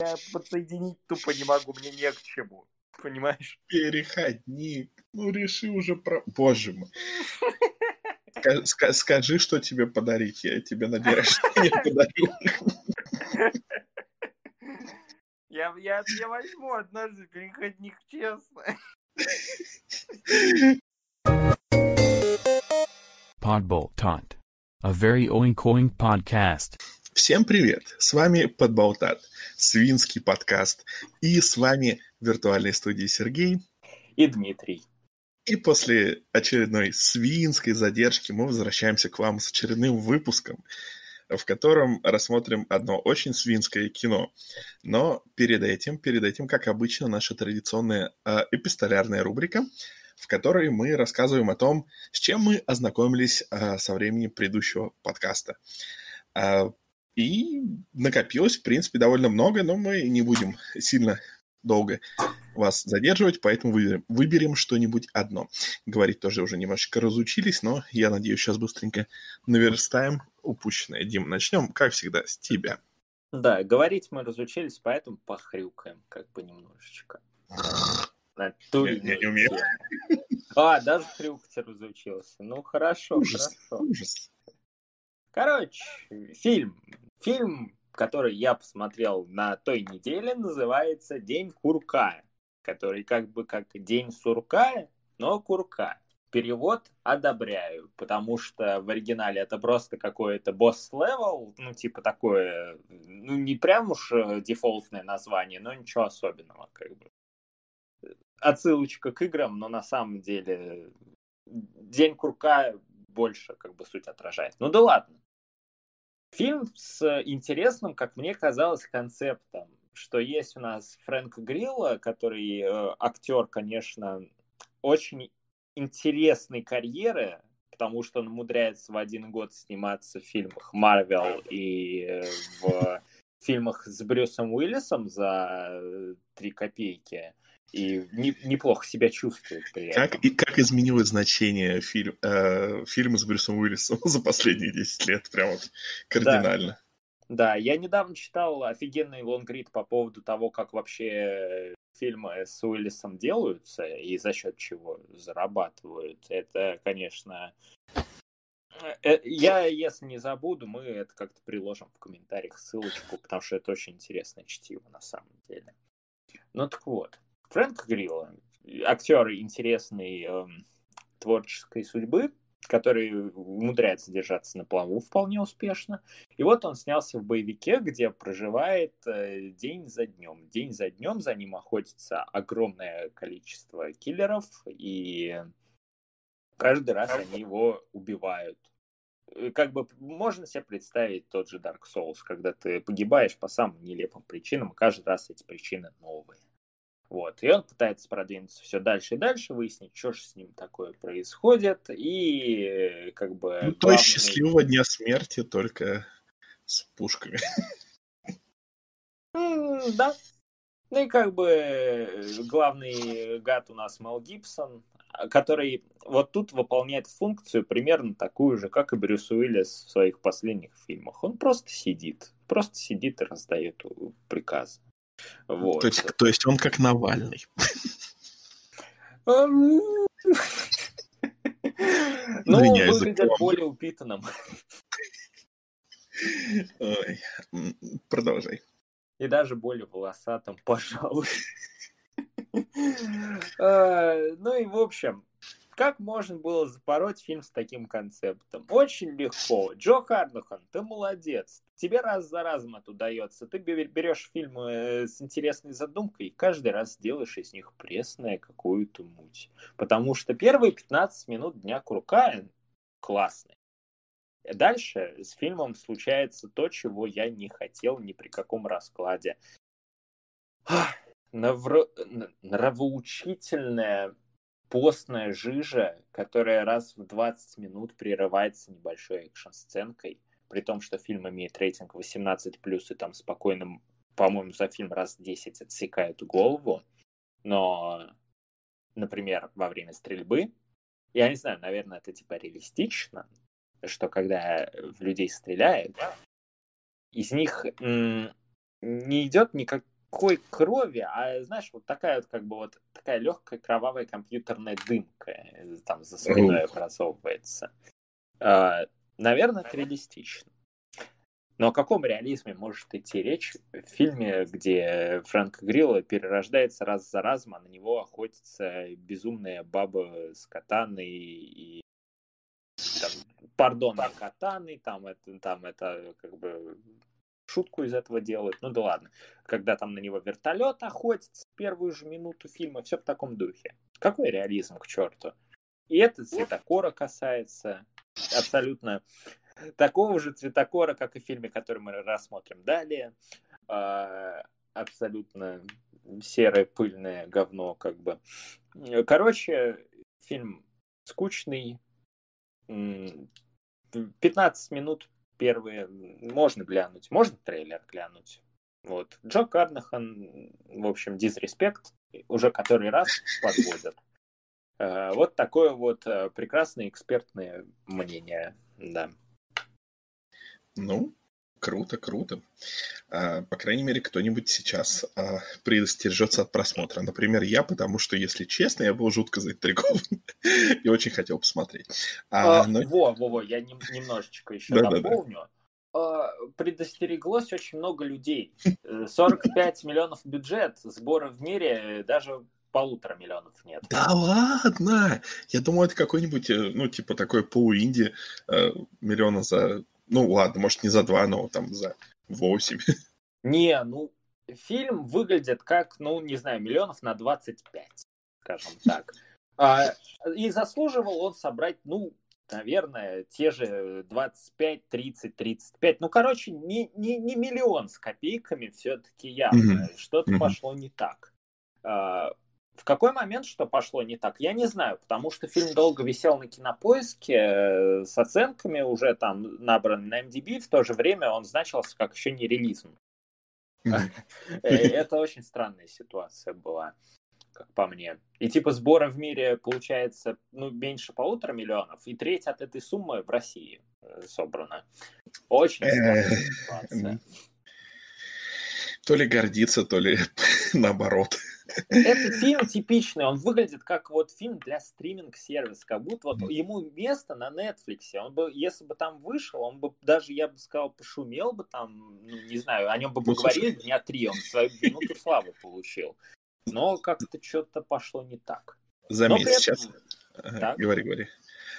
я подсоединить тупо не могу, мне не к чему. Понимаешь? Переходник. Ну, реши уже про... Боже мой. Ска- скажи, что тебе подарить. Я тебе на день рождения подарю. Я, я, я возьму однажды переходник, честно. Podbolt Tot. A very oink-oink podcast. Всем привет! С вами Подболтат, свинский подкаст. И с вами в виртуальной студии Сергей. И Дмитрий. И после очередной свинской задержки мы возвращаемся к вам с очередным выпуском, в котором рассмотрим одно очень свинское кино. Но перед этим, перед этим, как обычно, наша традиционная э, эпистолярная рубрика, в которой мы рассказываем о том, с чем мы ознакомились э, со времени предыдущего подкаста. Э, и накопилось, в принципе, довольно много, но мы не будем сильно долго вас задерживать, поэтому выберем, выберем что-нибудь одно. Говорить тоже уже немножечко разучились, но я надеюсь, сейчас быстренько наверстаем упущенное. Дим, начнем, как всегда, с тебя. Да, говорить мы разучились, поэтому похрюкаем как бы немножечко. Я, я не умею. А, даже хрюкать разучился. Ну, хорошо, ужас, хорошо. Ужас. Короче, фильм. Фильм, который я посмотрел на той неделе, называется «День курка», который как бы как «День сурка», но курка. Перевод одобряю, потому что в оригинале это просто какое-то Boss Level, ну, типа такое, ну, не прям уж э, дефолтное название, но ничего особенного, как бы. Отсылочка к играм, но на самом деле День курка больше как бы суть отражает. Ну да ладно. Фильм с интересным, как мне казалось, концептом, что есть у нас Фрэнк Грилла, который э, актер, конечно, очень интересной карьеры, потому что он умудряется в один год сниматься в фильмах Марвел и э, в фильмах с Брюсом Уиллисом за три копейки и не, неплохо себя чувствует при этом. Как, и как изменилось значение фильм, э, фильма с Брюсом Уиллисом за последние 10 лет? Прям вот кардинально. Да. да, я недавно читал офигенный лонгрид по поводу того, как вообще фильмы с Уиллисом делаются и за счет чего зарабатывают. Это, конечно... Э, я, если не забуду, мы это как-то приложим в комментариях ссылочку, потому что это очень интересное чтиво на самом деле. Ну так вот, Фрэнк Грилла, актер интересной э, творческой судьбы, который умудряется держаться на плаву вполне успешно. И вот он снялся в боевике, где проживает э, день за днем. День за днем за ним охотится огромное количество киллеров, и каждый раз они его убивают. Как бы можно себе представить тот же Dark Souls, когда ты погибаешь по самым нелепым причинам, и каждый раз эти причины новые. Вот. И он пытается продвинуться все дальше и дальше, выяснить, что же с ним такое происходит. И как бы... Ну, главный... то есть счастливого дня смерти, только с пушками. Да. Ну и как бы главный гад у нас Мел Гибсон, который вот тут выполняет функцию примерно такую же, как и Брюс Уиллис в своих последних фильмах. Он просто сидит. Просто сидит и раздает приказы. Вот. То, есть, то есть он как Навальный. Ну, выглядит более упитанным. Продолжай. И даже более волосатым, пожалуй. А, ну и в общем, как можно было запороть фильм с таким концептом? Очень легко. Джо Харнахан, ты молодец. Тебе раз за разом это удается. Ты берешь фильмы э, с интересной задумкой и каждый раз делаешь из них пресное какую-то муть. Потому что первые 15 минут Дня Курка классные. Дальше с фильмом случается то, чего я не хотел ни при каком раскладе. Нравоучительная постная жижа, которая раз в 20 минут прерывается небольшой экшн-сценкой, при том, что фильм имеет рейтинг 18+, и там спокойно, по-моему, за фильм раз 10 отсекают голову. Но, например, во время стрельбы, я не знаю, наверное, это типа реалистично, что когда в людей стреляют, из них не идет никак, никакой крови, а знаешь, вот такая вот как бы вот такая легкая кровавая компьютерная дымка э, там за спиной образовывается. Наверное, это реалистично. Но о каком реализме может идти речь в фильме, где Фрэнк Грилла перерождается раз за разом, а на него охотится безумная баба с катаной и там, пардон, катаной, там это, там это как бы шутку из этого делают. Ну да ладно. Когда там на него вертолет охотится первую же минуту фильма, все в таком духе. Какой реализм к черту? И это цветокора касается абсолютно такого же цветокора, как и в фильме, который мы рассмотрим далее. А, абсолютно серое пыльное говно, как бы. Короче, фильм скучный. 15 минут первые можно глянуть, можно трейлер глянуть. Вот. Джо Карнахан, в общем, дизреспект, уже который раз подводят. Э, вот такое вот э, прекрасное экспертное мнение, да. Ну, круто, круто. А, по крайней мере, кто-нибудь сейчас а, предостережется от просмотра. Например, я, потому что, если честно, я был жутко заинтригован и очень хотел посмотреть. А, а, но... Во, во, во, я нем, немножечко еще да, дополню. Да, да. Предостереглось очень много людей. 45 миллионов бюджет, сбора в мире даже полутора миллионов нет. Да ладно! Я думал, это какой-нибудь, э, ну, типа такой полуинди э, миллиона за ну, ладно, может, не за два, но там за восемь. Не, ну, фильм выглядит как, ну, не знаю, миллионов на 25, скажем так. А, и заслуживал он собрать, ну, наверное, те же 25, 30, 35. Ну, короче, не, не, не миллион с копейками все-таки явно. Mm-hmm. Что-то mm-hmm. пошло не так. А, в какой момент что пошло не так, я не знаю, потому что фильм долго висел на кинопоиске э, с оценками уже там набран на MDB, в то же время он значился как еще не релизм. Э, это очень странная ситуация была, как по мне. И типа сбора в мире получается ну, меньше полутора миллионов, и треть от этой суммы в России э, собрана. Очень странная ситуация. То ли гордиться, то ли наоборот. Этот фильм типичный, он выглядит как вот фильм для стриминг-сервиса, как будто вот ему место на Netflix. Он бы, если бы там вышел, он бы даже, я бы сказал, пошумел бы там, ну, не знаю, о нем бы ну, поговорили дня три, он свою минуту славы получил. Но как-то что-то пошло не так. Заметь, сейчас... Так? Говори, говори.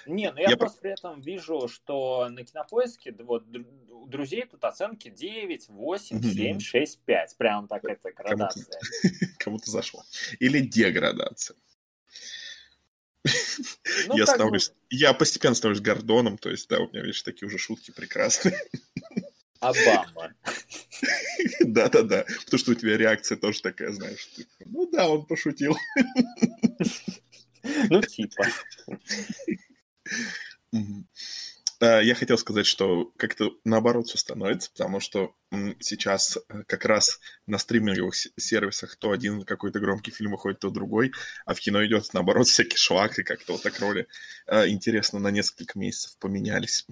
Не, ну я, я просто при этом вижу, что на кинопоиске вот, у друзей тут оценки 9, 8, 7, 6, 5. Прям так это градация. Кому-то, зашло. Или деградация. Ну, я, становлюсь, бы... я постепенно становлюсь Гордоном, то есть, да, у меня, видишь, такие уже шутки прекрасные. Обама. Да-да-да, потому что у тебя реакция тоже такая, знаешь, типа, ну да, он пошутил. Ну, типа. Э, я хотел сказать, что как-то наоборот все становится, потому что сейчас э, как раз на стриминговых сервисах то один какой-то громкий фильм выходит, то другой, а в кино идет наоборот всякий шлак, и как-то вот так роли э, интересно на несколько месяцев поменялись.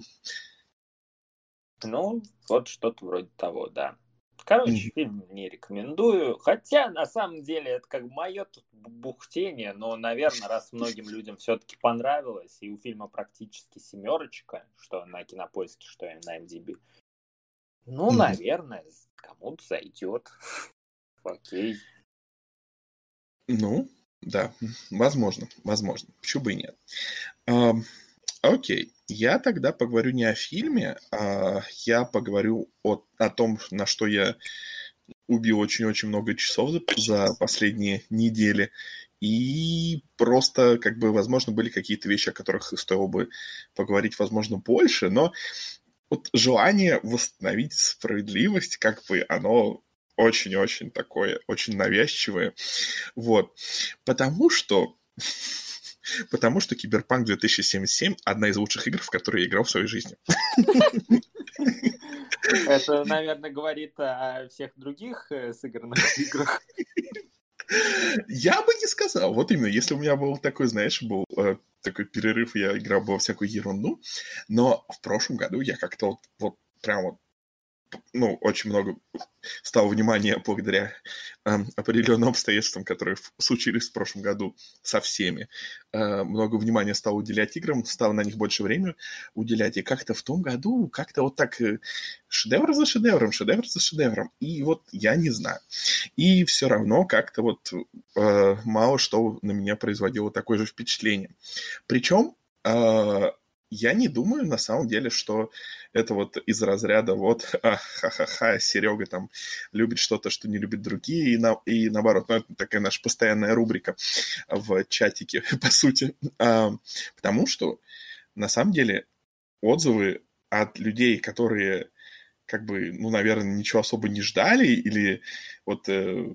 Ну, вот что-то вроде того, да. Короче, фильм не рекомендую. Хотя, на самом деле, это как мое тут бухтение, но, наверное, раз многим людям все-таки понравилось, и у фильма практически семерочка, что на кинопоиске, что и на MDB. Ну, mm-hmm. наверное, кому-то зайдет. Окей. Ну, да, возможно, возможно. Почему бы и нет. Окей, я тогда поговорю не о фильме, а я поговорю о, о том, на что я убил очень-очень много часов за, за последние недели. И просто, как бы, возможно, были какие-то вещи, о которых стоило бы поговорить, возможно, больше, но вот желание восстановить справедливость, как бы, оно очень-очень такое, очень навязчивое. Вот. Потому что Потому что Киберпанк 2077 одна из лучших игр, в которые я играл в своей жизни. Это, наверное, говорит о всех других э, сыгранных играх. Я бы не сказал. Вот именно, если у меня был такой, знаешь, был э, такой перерыв, я играл бы во всякую ерунду, но в прошлом году я как-то вот, вот прям вот ну, очень много стало внимания благодаря э, определенным обстоятельствам, которые случились в прошлом году со всеми. Э, много внимания стало уделять играм, стало на них больше времени уделять. И как-то в том году, как-то вот так э, шедевр за шедевром, шедевр за шедевром. И вот я не знаю. И все равно как-то вот э, мало что на меня производило такое же впечатление. Причем э, я не думаю на самом деле, что это вот из разряда вот а, ха-ха-ха, Серега там любит что-то, что не любит другие, и, на, и наоборот, ну, это такая наша постоянная рубрика в чатике, по сути. А, потому что на самом деле отзывы от людей, которые как бы, ну, наверное, ничего особо не ждали, или вот э,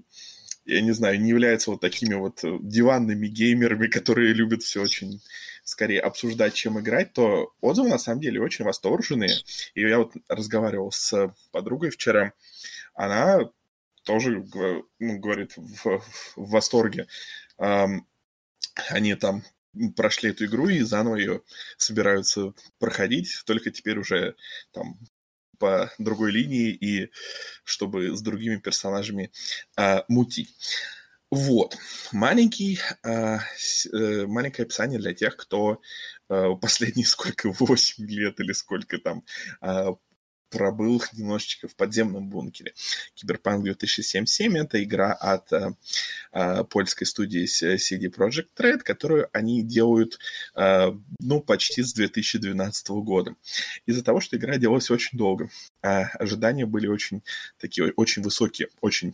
я не знаю, не являются вот такими вот диванными геймерами, которые любят все очень скорее обсуждать, чем играть, то отзывы на самом деле очень восторженные. И я вот разговаривал с подругой вчера, она тоже ну, говорит в, в восторге. Они там прошли эту игру и заново ее собираются проходить, только теперь уже там по другой линии и чтобы с другими персонажами а, мутить. Вот. Маленький, э, э, маленькое описание для тех, кто э, последние сколько, 8 лет или сколько там э, пробыл немножечко в подземном бункере. Киберпанк 2077 — это игра от э, э, польской студии CD Projekt Red, которую они делают, э, ну, почти с 2012 года. Из-за того, что игра делалась очень долго, э, ожидания были очень такие, очень высокие, очень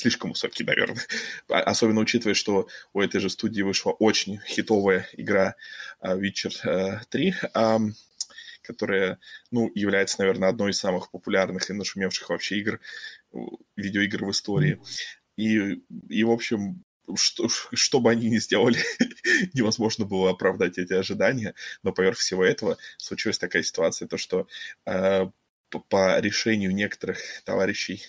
слишком высокий, наверное. А, особенно учитывая, что у этой же студии вышла очень хитовая игра а, Witcher 3, э, которая, ну, является, наверное, одной из самых популярных и нашумевших вообще игр, видеоигр в истории. И, и в общем, что, что бы они ни сделали, невозможно было оправдать эти ожидания, но поверх всего этого случилась такая ситуация, то что э, по решению некоторых товарищей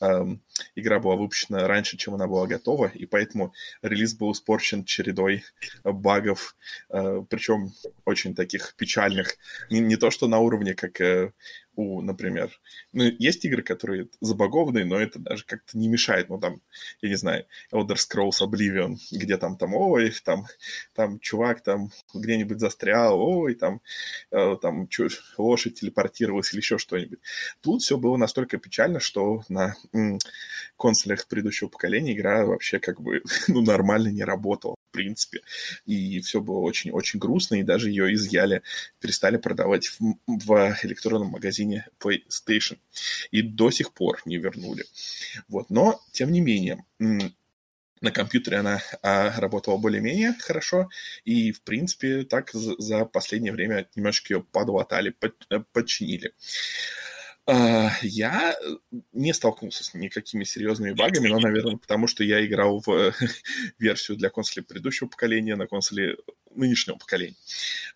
игра была выпущена раньше, чем она была готова, и поэтому релиз был испорчен чередой багов, э, причем очень таких печальных. Не, не то, что на уровне, как э, у, например, ну, есть игры, которые забагованные, но это даже как-то не мешает, ну, там, я не знаю, Elder Scrolls Oblivion, где там, там, ой, там, там чувак там где-нибудь застрял, ой, там, э, там чё, лошадь телепортировалась или еще что-нибудь. Тут все было настолько печально, что на м- консолях предыдущего поколения игра вообще как бы, ну, нормально не работала в принципе. И все было очень-очень грустно, и даже ее изъяли, перестали продавать в, в электронном магазине PlayStation. И до сих пор не вернули. Вот. Но, тем не менее, на компьютере она а, работала более-менее хорошо, и, в принципе, так за, за последнее время немножко ее подлатали, под, э, подчинили. А, я не столкнулся с никакими серьезными багами, но, наверное, потому что я играл в версию для консоли предыдущего поколения на консоли нынешнего поколения.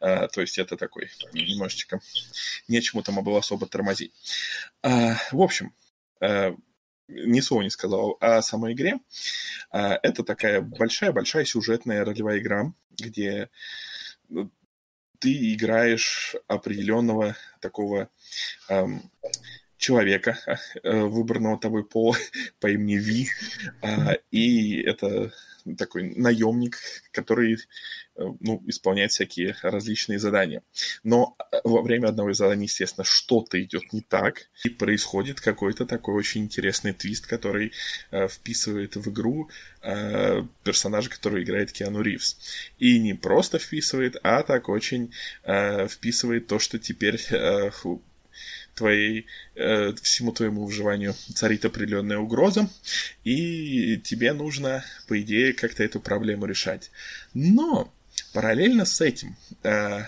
А, то есть это такой немножечко нечему там было особо тормозить. А, в общем, ни слова не сказал о самой игре. Это такая большая-большая сюжетная ролевая игра, где ты играешь определенного такого эм, человека, э, выбранного тобой по, по имени Ви, э, и это такой наемник, который э, ну, исполняет всякие различные задания. Но э, во время одного из заданий, естественно, что-то идет не так, и происходит какой-то такой очень интересный твист, который э, вписывает в игру э, персонажа, который играет Киану Ривз. И не просто вписывает, а так очень э, вписывает то, что теперь э, твоей, э, всему твоему выживанию царит определенная угроза, и тебе нужно, по идее, как-то эту проблему решать. Но параллельно с этим э,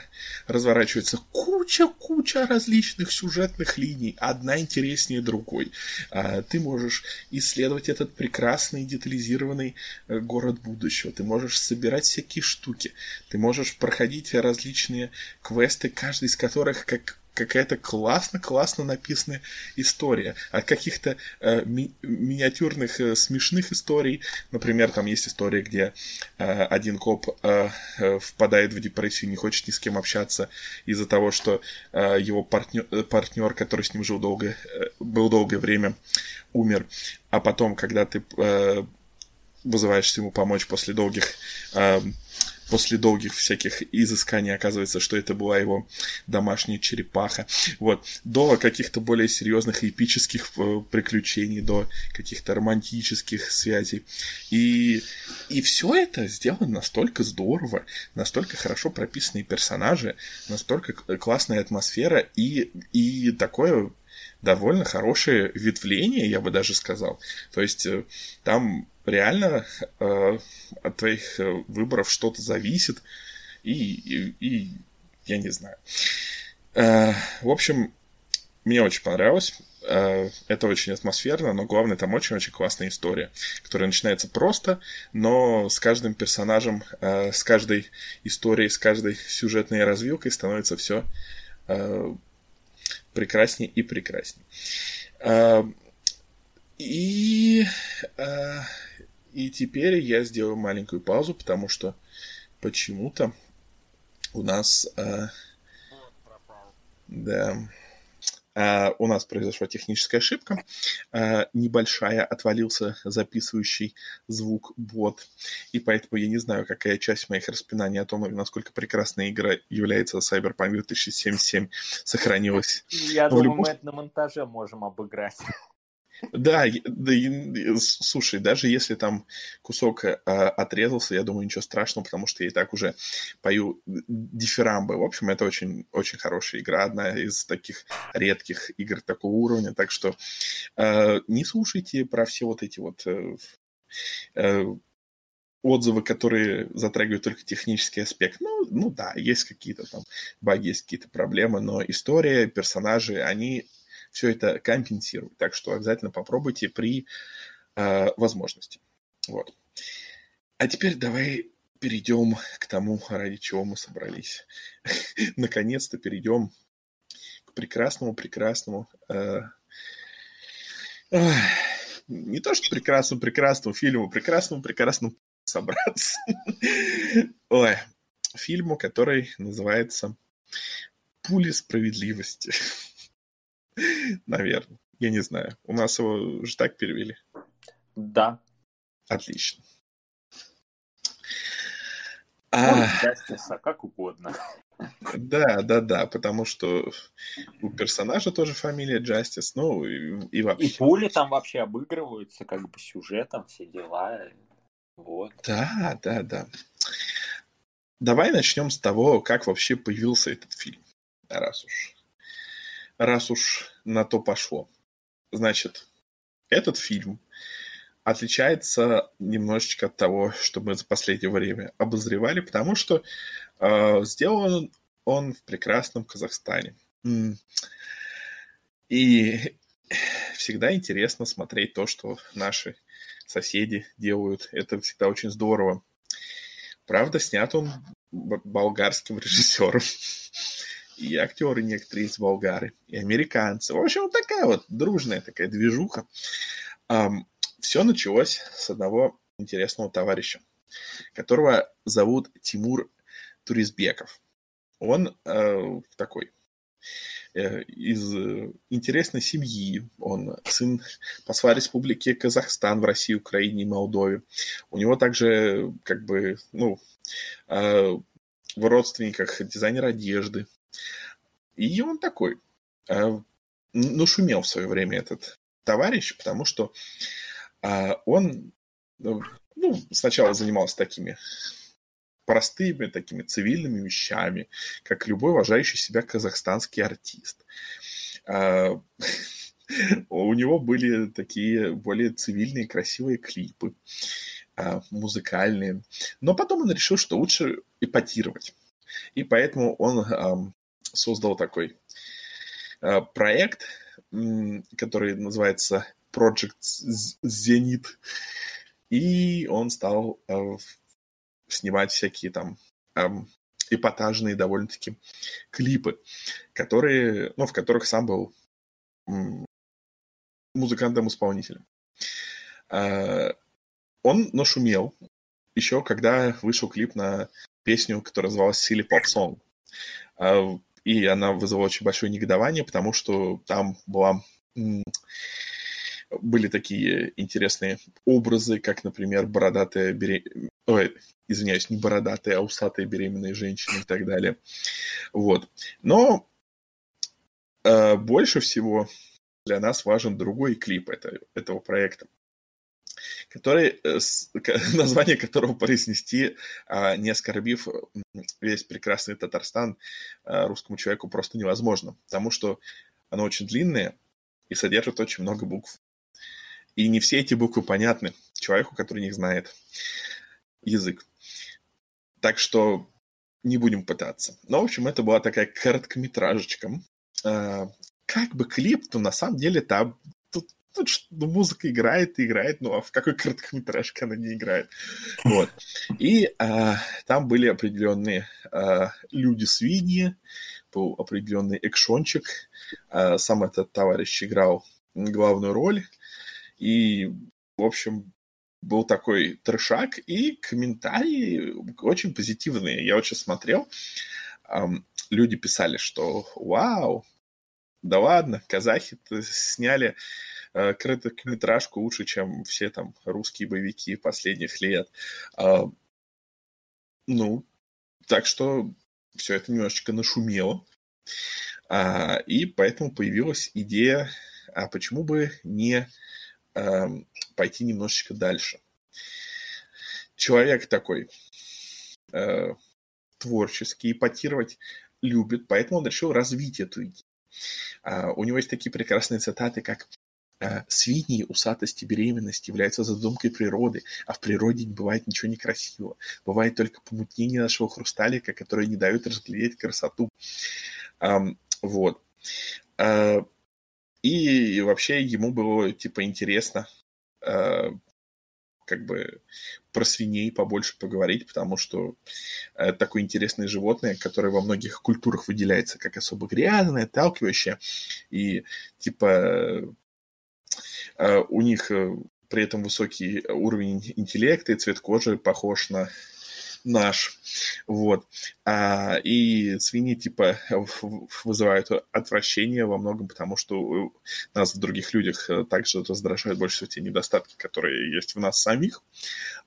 разворачивается куча-куча различных сюжетных линий, одна интереснее другой. Э, ты можешь исследовать этот прекрасный детализированный э, город будущего, ты можешь собирать всякие штуки, ты можешь проходить различные квесты, каждый из которых как какая-то классно-классно написанная история. От каких-то э, ми- миниатюрных э, смешных историй. Например, там есть история, где э, один коп э, э, впадает в депрессию, не хочет ни с кем общаться из-за того, что э, его партнер, партнер, который с ним жил долго, э, был долгое время, умер. А потом, когда ты э, вызываешься ему помочь после долгих э, после долгих всяких изысканий оказывается, что это была его домашняя черепаха. Вот. До каких-то более серьезных эпических э, приключений, до каких-то романтических связей. И, и все это сделано настолько здорово, настолько хорошо прописанные персонажи, настолько классная атмосфера и, и такое довольно хорошее ветвление, я бы даже сказал. То есть э, там реально э, от твоих э, выборов что-то зависит, и, и, и я не знаю. Э, в общем, мне очень понравилось. Э, это очень атмосферно, но главное, там очень-очень классная история, которая начинается просто, но с каждым персонажем, э, с каждой историей, с каждой сюжетной развилкой становится все прекраснее и прекраснее. И и теперь я сделаю маленькую паузу, потому что почему-то у нас... Э, да. Uh, у нас произошла техническая ошибка. Uh, небольшая, отвалился записывающий звук бот. И поэтому я не знаю, какая часть моих распинаний о том, насколько прекрасная игра является Cyberpunk 2077 сохранилась. Я думаю, любом... мы это на монтаже можем обыграть. Да, да, слушай, даже если там кусок э, отрезался, я думаю, ничего страшного, потому что я и так уже пою дифирамбы. В общем, это очень, очень хорошая игра, одна из таких редких игр такого уровня, так что э, не слушайте про все вот эти вот э, э, отзывы, которые затрагивают только технический аспект. Ну, ну да, есть какие-то там баги, есть какие-то проблемы, но история, персонажи, они все это компенсирует. Так что обязательно попробуйте при э, возможности. Вот. А теперь давай перейдем к тому, ради чего мы собрались. Наконец-то перейдем к прекрасному, прекрасному э, э, не то что прекрасному, прекрасному фильму, прекрасному, прекрасному собраться. Ой, фильму, который называется «Пули справедливости». Наверное. Я не знаю. У нас его же так перевели. Да. Отлично. А... Justice, как угодно. Да, да, да, потому что у персонажа тоже фамилия Justice, ну и, и вообще. И пули там вообще обыгрываются, как бы сюжетом, все дела. Вот. Да, да, да. Давай начнем с того, как вообще появился этот фильм, раз уж раз уж на то пошло. Значит, этот фильм отличается немножечко от того, что мы за последнее время обозревали, потому что э, сделан он в прекрасном Казахстане. И всегда интересно смотреть то, что наши соседи делают. Это всегда очень здорово. Правда, снят он болгарским режиссером и актеры некоторые из болгары, и американцы. В общем, вот такая вот дружная такая движуха. Все началось с одного интересного товарища, которого зовут Тимур Туризбеков. Он э, такой э, из интересной семьи. Он сын посла Республики Казахстан в России, Украине и Молдове. У него также, как бы, ну, э, в родственниках дизайнер одежды, и он такой, э, ну, шумел в свое время этот товарищ, потому что э, он, ну, ну, сначала занимался такими простыми, такими цивильными вещами, как любой уважающий себя казахстанский артист. Э, у него были такие более цивильные, красивые клипы, музыкальные. Но потом он решил, что лучше эпатировать. И поэтому он создал такой э, проект, который называется Project Zenit, и он стал э, снимать всякие там эпатажные довольно-таки клипы, которые, ну, в которых сам был музыкантом-исполнителем. А, он нашумел еще, когда вышел клип на песню, которая называлась «Silly Pop Song». И она вызвала очень большое негодование, потому что там была были такие интересные образы, как, например, бородатая беременная... Ой, извиняюсь, не бородатая, а усатая беременная женщина и так далее. Вот. Но э, больше всего для нас важен другой клип это, этого проекта, который, э, название которого произнести, э, не оскорбив весь прекрасный Татарстан, э, русскому человеку просто невозможно, потому что оно очень длинное и содержит очень много букв. И не все эти буквы понятны человеку, который не знает язык. Так что не будем пытаться. Но, в общем, это была такая короткометражечка. А, как бы клип, то на самом деле там тут, ну, музыка играет и играет, ну а в какой короткометражке она не играет? Вот. И а, там были определенные а, люди-свиньи, был определенный экшончик. А, сам этот товарищ играл главную роль. И, в общем, был такой трешак, и комментарии очень позитивные. Я очень смотрел, люди писали, что вау, да ладно, казахи сняли короткометражку лучше, чем все там русские боевики последних лет. А, ну, так что все это немножечко нашумело. А, и поэтому появилась идея, а почему бы не Эм, пойти немножечко дальше. Человек такой э, творческий, ипотировать любит, поэтому он решил развить эту идею. Uh, у него есть такие прекрасные цитаты, как «Свиньи, усатость и беременность являются задумкой природы, а в природе не бывает ничего некрасивого. Бывает только помутнение нашего хрусталика, которое не дает разглядеть красоту». Вот. Uh, и вообще ему было, типа, интересно э, как бы про свиней побольше поговорить, потому что э, такое интересное животное, которое во многих культурах выделяется как особо грязное, отталкивающее, и типа э, у них э, при этом высокий уровень интеллекта и цвет кожи похож на наш. Вот. А, и свиньи, типа, вызывают отвращение во многом, потому что нас в других людях э, также раздражают больше всего те недостатки, которые есть в нас самих.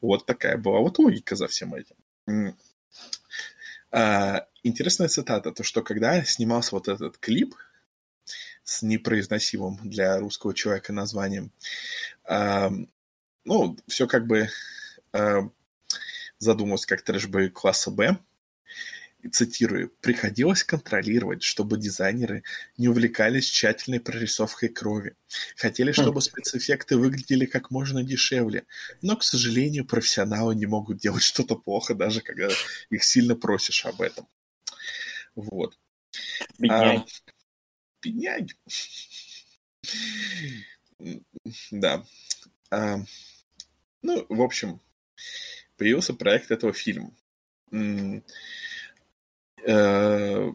Вот такая была вот логика за всем этим. А, интересная цитата, то, что когда снимался вот этот клип с непроизносимым для русского человека названием, а, ну, все как бы а, задумывался как трэш-боевик класса Б. И цитирую, «Приходилось контролировать, чтобы дизайнеры не увлекались тщательной прорисовкой крови. Хотели, хм. чтобы спецэффекты выглядели как можно дешевле. Но, к сожалению, профессионалы не могут делать что-то плохо, даже когда их сильно просишь об этом». Вот. Бедняги. А, бедняги. Да. А, ну, в общем, появился проект этого фильма. Э,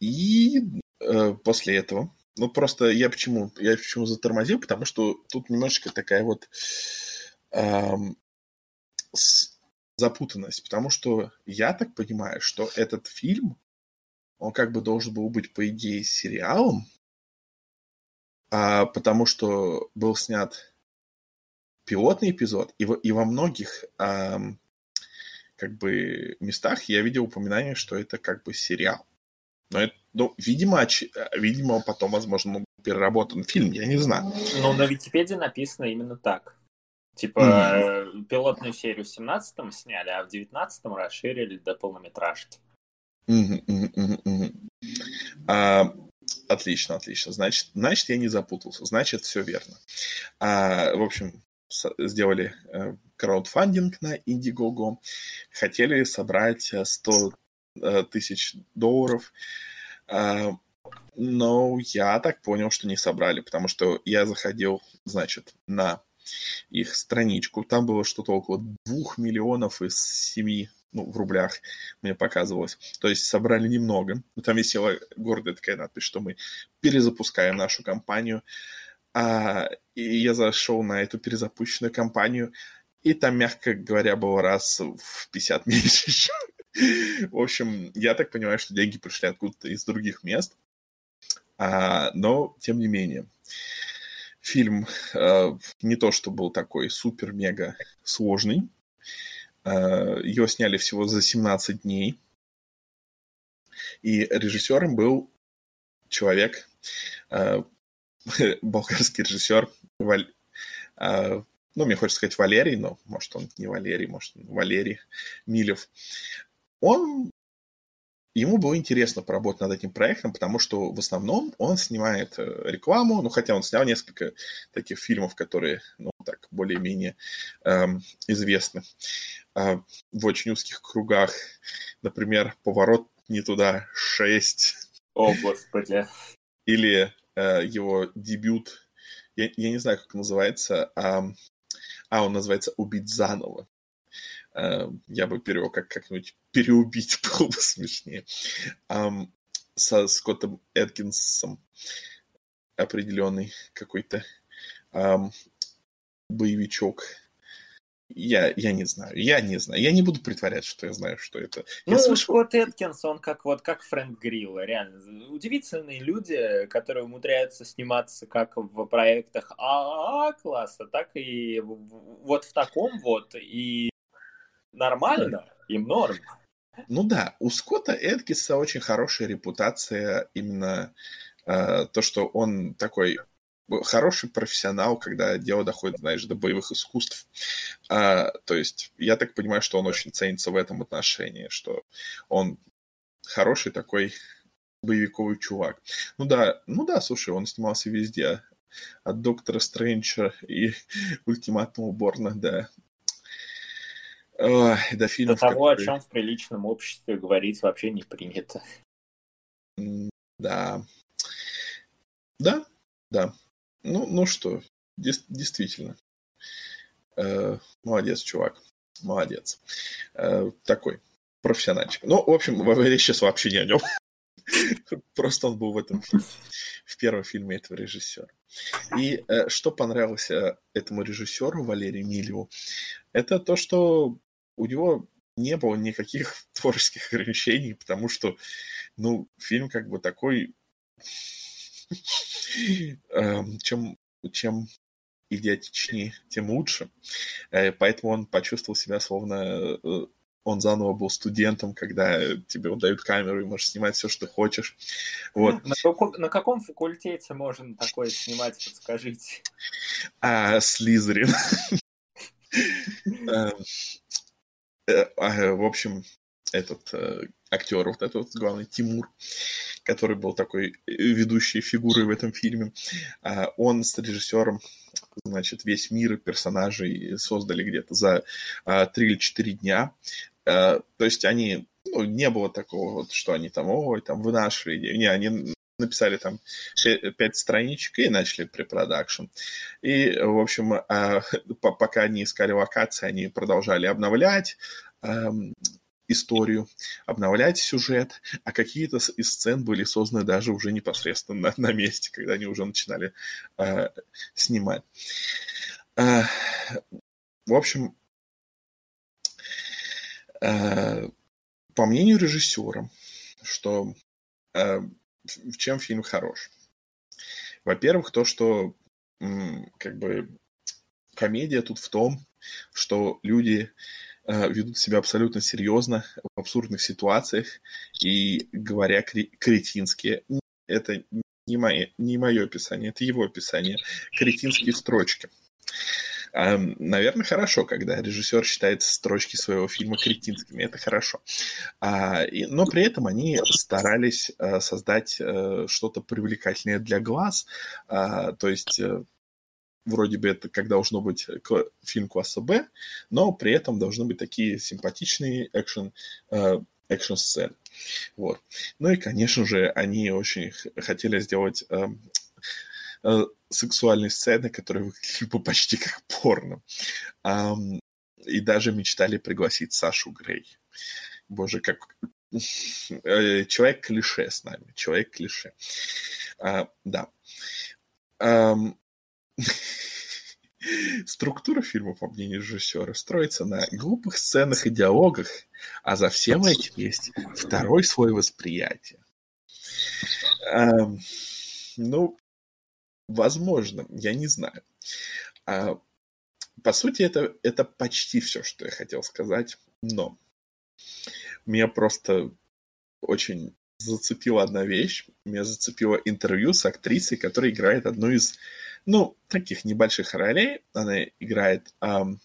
и э, после этого, ну просто я почему, я почему затормозил, потому что тут немножечко такая вот запутанность, потому что я так понимаю, что этот фильм, он как бы должен был быть, по идее, сериалом, а, потому что был снят пилотный эпизод, и, в, и во многих эм, как бы местах я видел упоминание, что это как бы сериал. Но это, ну, видимо, оч... видимо, потом, возможно, ну, переработан фильм, я не знаю. Ну, на Википедии написано именно так. Типа, mm-hmm. пилотную серию в 17-м сняли, а в 19-м расширили до полнометражки. А, отлично, отлично. Значит, значит, я не запутался. Значит, все верно. А, в общем, сделали э, краудфандинг на Indiegogo, хотели собрать 100 э, э, тысяч долларов, но я так понял, что не собрали, потому что я заходил, значит, на их страничку, там было что-то около 2 миллионов из 7 ну, в рублях мне показывалось. То есть собрали немного. Но там висела гордая такая надпись, что мы перезапускаем нашу компанию. А, и я зашел на эту перезапущенную компанию, и там, мягко говоря, было раз в 50 меньше. В общем, я так понимаю, что деньги пришли откуда-то из других мест. А, но, тем не менее, фильм э, не то, что был такой супер-мега сложный. Э, его сняли всего за 17 дней. И режиссером был человек, э, болгарский режиссер. Э, ну, мне хочется сказать Валерий, но может он не Валерий, может Валерий Милев. Он ему было интересно поработать над этим проектом, потому что в основном он снимает рекламу, ну, хотя он снял несколько таких фильмов, которые, ну, так, более-менее эм, известны э, в очень узких кругах. Например, «Поворот не туда 6». О, Господи. Или э, его дебют, я, я не знаю, как называется, а, а он называется «Убить заново». Э, я бы перевел как как-нибудь переубить было бы смешнее. Um, со Скоттом Эткинсом определенный какой-то um, боевичок. Я, я не знаю, я не знаю. Я не буду притворять, что я знаю, что это. Ну, я слышал... Скотт Эткинс, он как вот как Фрэнк Грилла, реально. Удивительные люди, которые умудряются сниматься как в проектах ААА класса, так и вот в таком вот. И нормально, им норм. Ну да, у Скотта Эдкиса очень хорошая репутация именно э, то, что он такой хороший профессионал, когда дело доходит, знаешь, до боевых искусств. А, то есть я так понимаю, что он очень ценится в этом отношении, что он хороший такой боевиковый чувак. Ну да, ну да, слушай, он снимался везде. От Доктора Стрэнджа и Ультиматного Борна до Ой, до фильмов, до того, которые... о чем в приличном обществе говорить вообще не принято. Да. Да, да. Ну, ну что, дес- действительно. Э, молодец, чувак. Молодец. Э, такой профессиональчик. Ну, в общем, речь сейчас вообще не о нем. Просто он был в этом в первом фильме этого режиссера. И э, что понравилось э, этому режиссеру Валерию Милеву, это то, что у него не было никаких творческих ограничений, потому что, ну, фильм как бы такой, чем, чем идиотичнее, тем лучше. Э, поэтому он почувствовал себя словно э, он заново был студентом, когда тебе дают камеру и можешь снимать все, что хочешь. Вот. На, каком, на каком факультете можно такое снимать, подскажите? А, Слизерин. Эм, э, а, в общем, этот э, актер, вот этот главный Тимур, который был такой ведущей фигурой в этом фильме, а, он с режиссером значит, весь мир персонажей создали где-то за 3 или 4 дня. Э, то есть они, ну, не было такого, вот, что они там, ой, там вынашивали идею. Не, они написали там пять страничек и начали препродакшн. И, в общем, пока они искали локации, они продолжали обновлять историю, обновлять сюжет, а какие-то из сцен были созданы даже уже непосредственно на, на месте, когда они уже начинали э, снимать. Э, в общем, Э, по мнению режиссера, что э, в чем фильм хорош? Во-первых, то, что как бы комедия тут в том, что люди ведут себя абсолютно серьезно в абсурдных ситуациях и говоря кретинские. Это не мое, не мое описание, это его описание. Кретинские строчки. Наверное, хорошо, когда режиссер считает строчки своего фильма кретинскими. Это хорошо. А, но при этом они старались э, создать э, что-то привлекательное для глаз. А, то есть э, вроде бы это как должно быть фильм класса Б, но при этом должны быть такие симпатичные экшен экшн сцены. Вот. Ну и, конечно же, они очень хотели сделать Э, сексуальные сцены, которые выглядели бы почти как порно. и даже мечтали пригласить Сашу Грей. Боже, как э, человек-клише с нами, человек-клише. А, да. Um... Структура фильма, по мнению режиссера, строится на глупых сценах и диалогах, а за всем этим есть второй слой восприятия. Um, ну, возможно, я не знаю. А, по сути, это, это почти все, что я хотел сказать, но меня просто очень зацепила одна вещь. Меня зацепило интервью с актрисой, которая играет одну из, ну, таких небольших ролей. Она играет эм,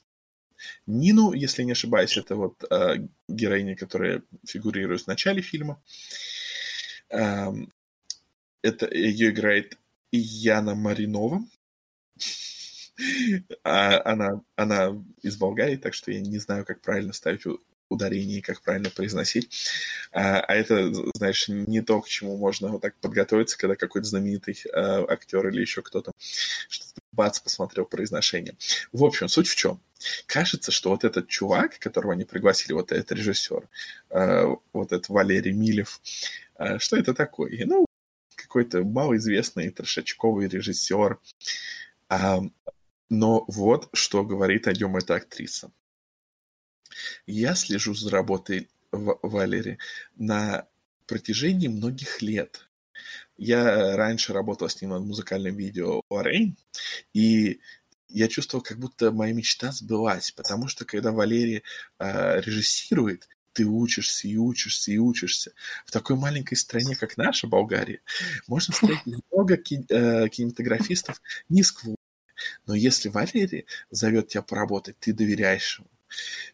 Нину, если не ошибаюсь, это вот э, героиня, которая фигурирует в начале фильма. Эм, это ее играет Яна Маринова. А она, она из Болгарии, так что я не знаю, как правильно ставить ударение и как правильно произносить. А, а это, знаешь, не то, к чему можно вот так подготовиться, когда какой-то знаменитый а, актер или еще кто-то что-то бац, посмотрел произношение. В общем, суть в чем? Кажется, что вот этот чувак, которого они пригласили, вот этот режиссер, а, вот этот Валерий Милев, а, что это такое? Ну, какой-то малоизвестный трешачковый режиссер. А, но вот что говорит о нем эта актриса. Я слежу за работой Валери на протяжении многих лет. Я раньше работал с ним над музыкальным видео «Лоррейн», и я чувствовал, как будто моя мечта сбылась, потому что когда Валерий э, режиссирует, ты учишься и учишься и учишься. В такой маленькой стране, как наша, Болгария, можно встретить много ки- э, кинематографистов низкого но если Валерий зовет тебя поработать, ты доверяешь ему.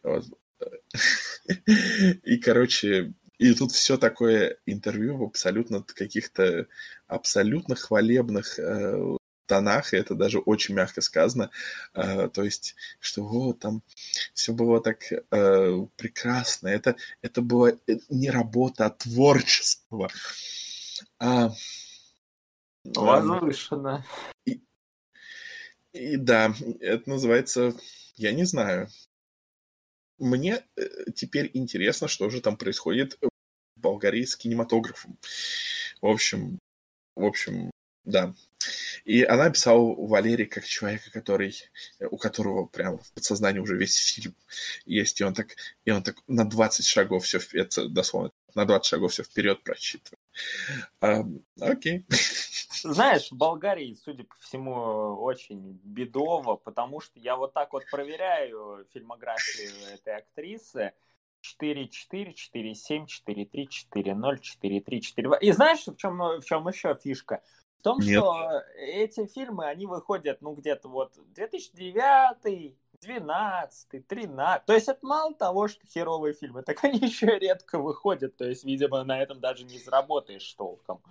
Вот. И, короче, и тут все такое интервью в абсолютно каких-то абсолютно хвалебных э, тонах, и это даже очень мягко сказано. Э, то есть, что вот там все было так э, прекрасно. Это, это было не работа, а творчество. А, Возвышенно. И, и да, это называется, я не знаю, мне э, теперь интересно, что же там происходит в Болгарии с кинематографом. В общем, в общем, да. И она описала Валерий как человека, который, у которого прям в подсознании уже весь фильм есть, и он так, и он так на 20 шагов все, это дословно, на 20 шагов все вперед прочитывает. А, окей. Знаешь, в Болгарии, судя по всему, очень бедово, потому что я вот так вот проверяю фильмографию этой актрисы. 4, 4, 4, 7, 4, 3, 4, 0, 4, 3, 4, 2. И знаешь, в чем, в чем еще фишка? В том, Нет. что эти фильмы, они выходят, ну, где-то вот 2009, 12, 13. То есть это мало того, что херовые фильмы, так они еще редко выходят. То есть, видимо, на этом даже не заработаешь толком.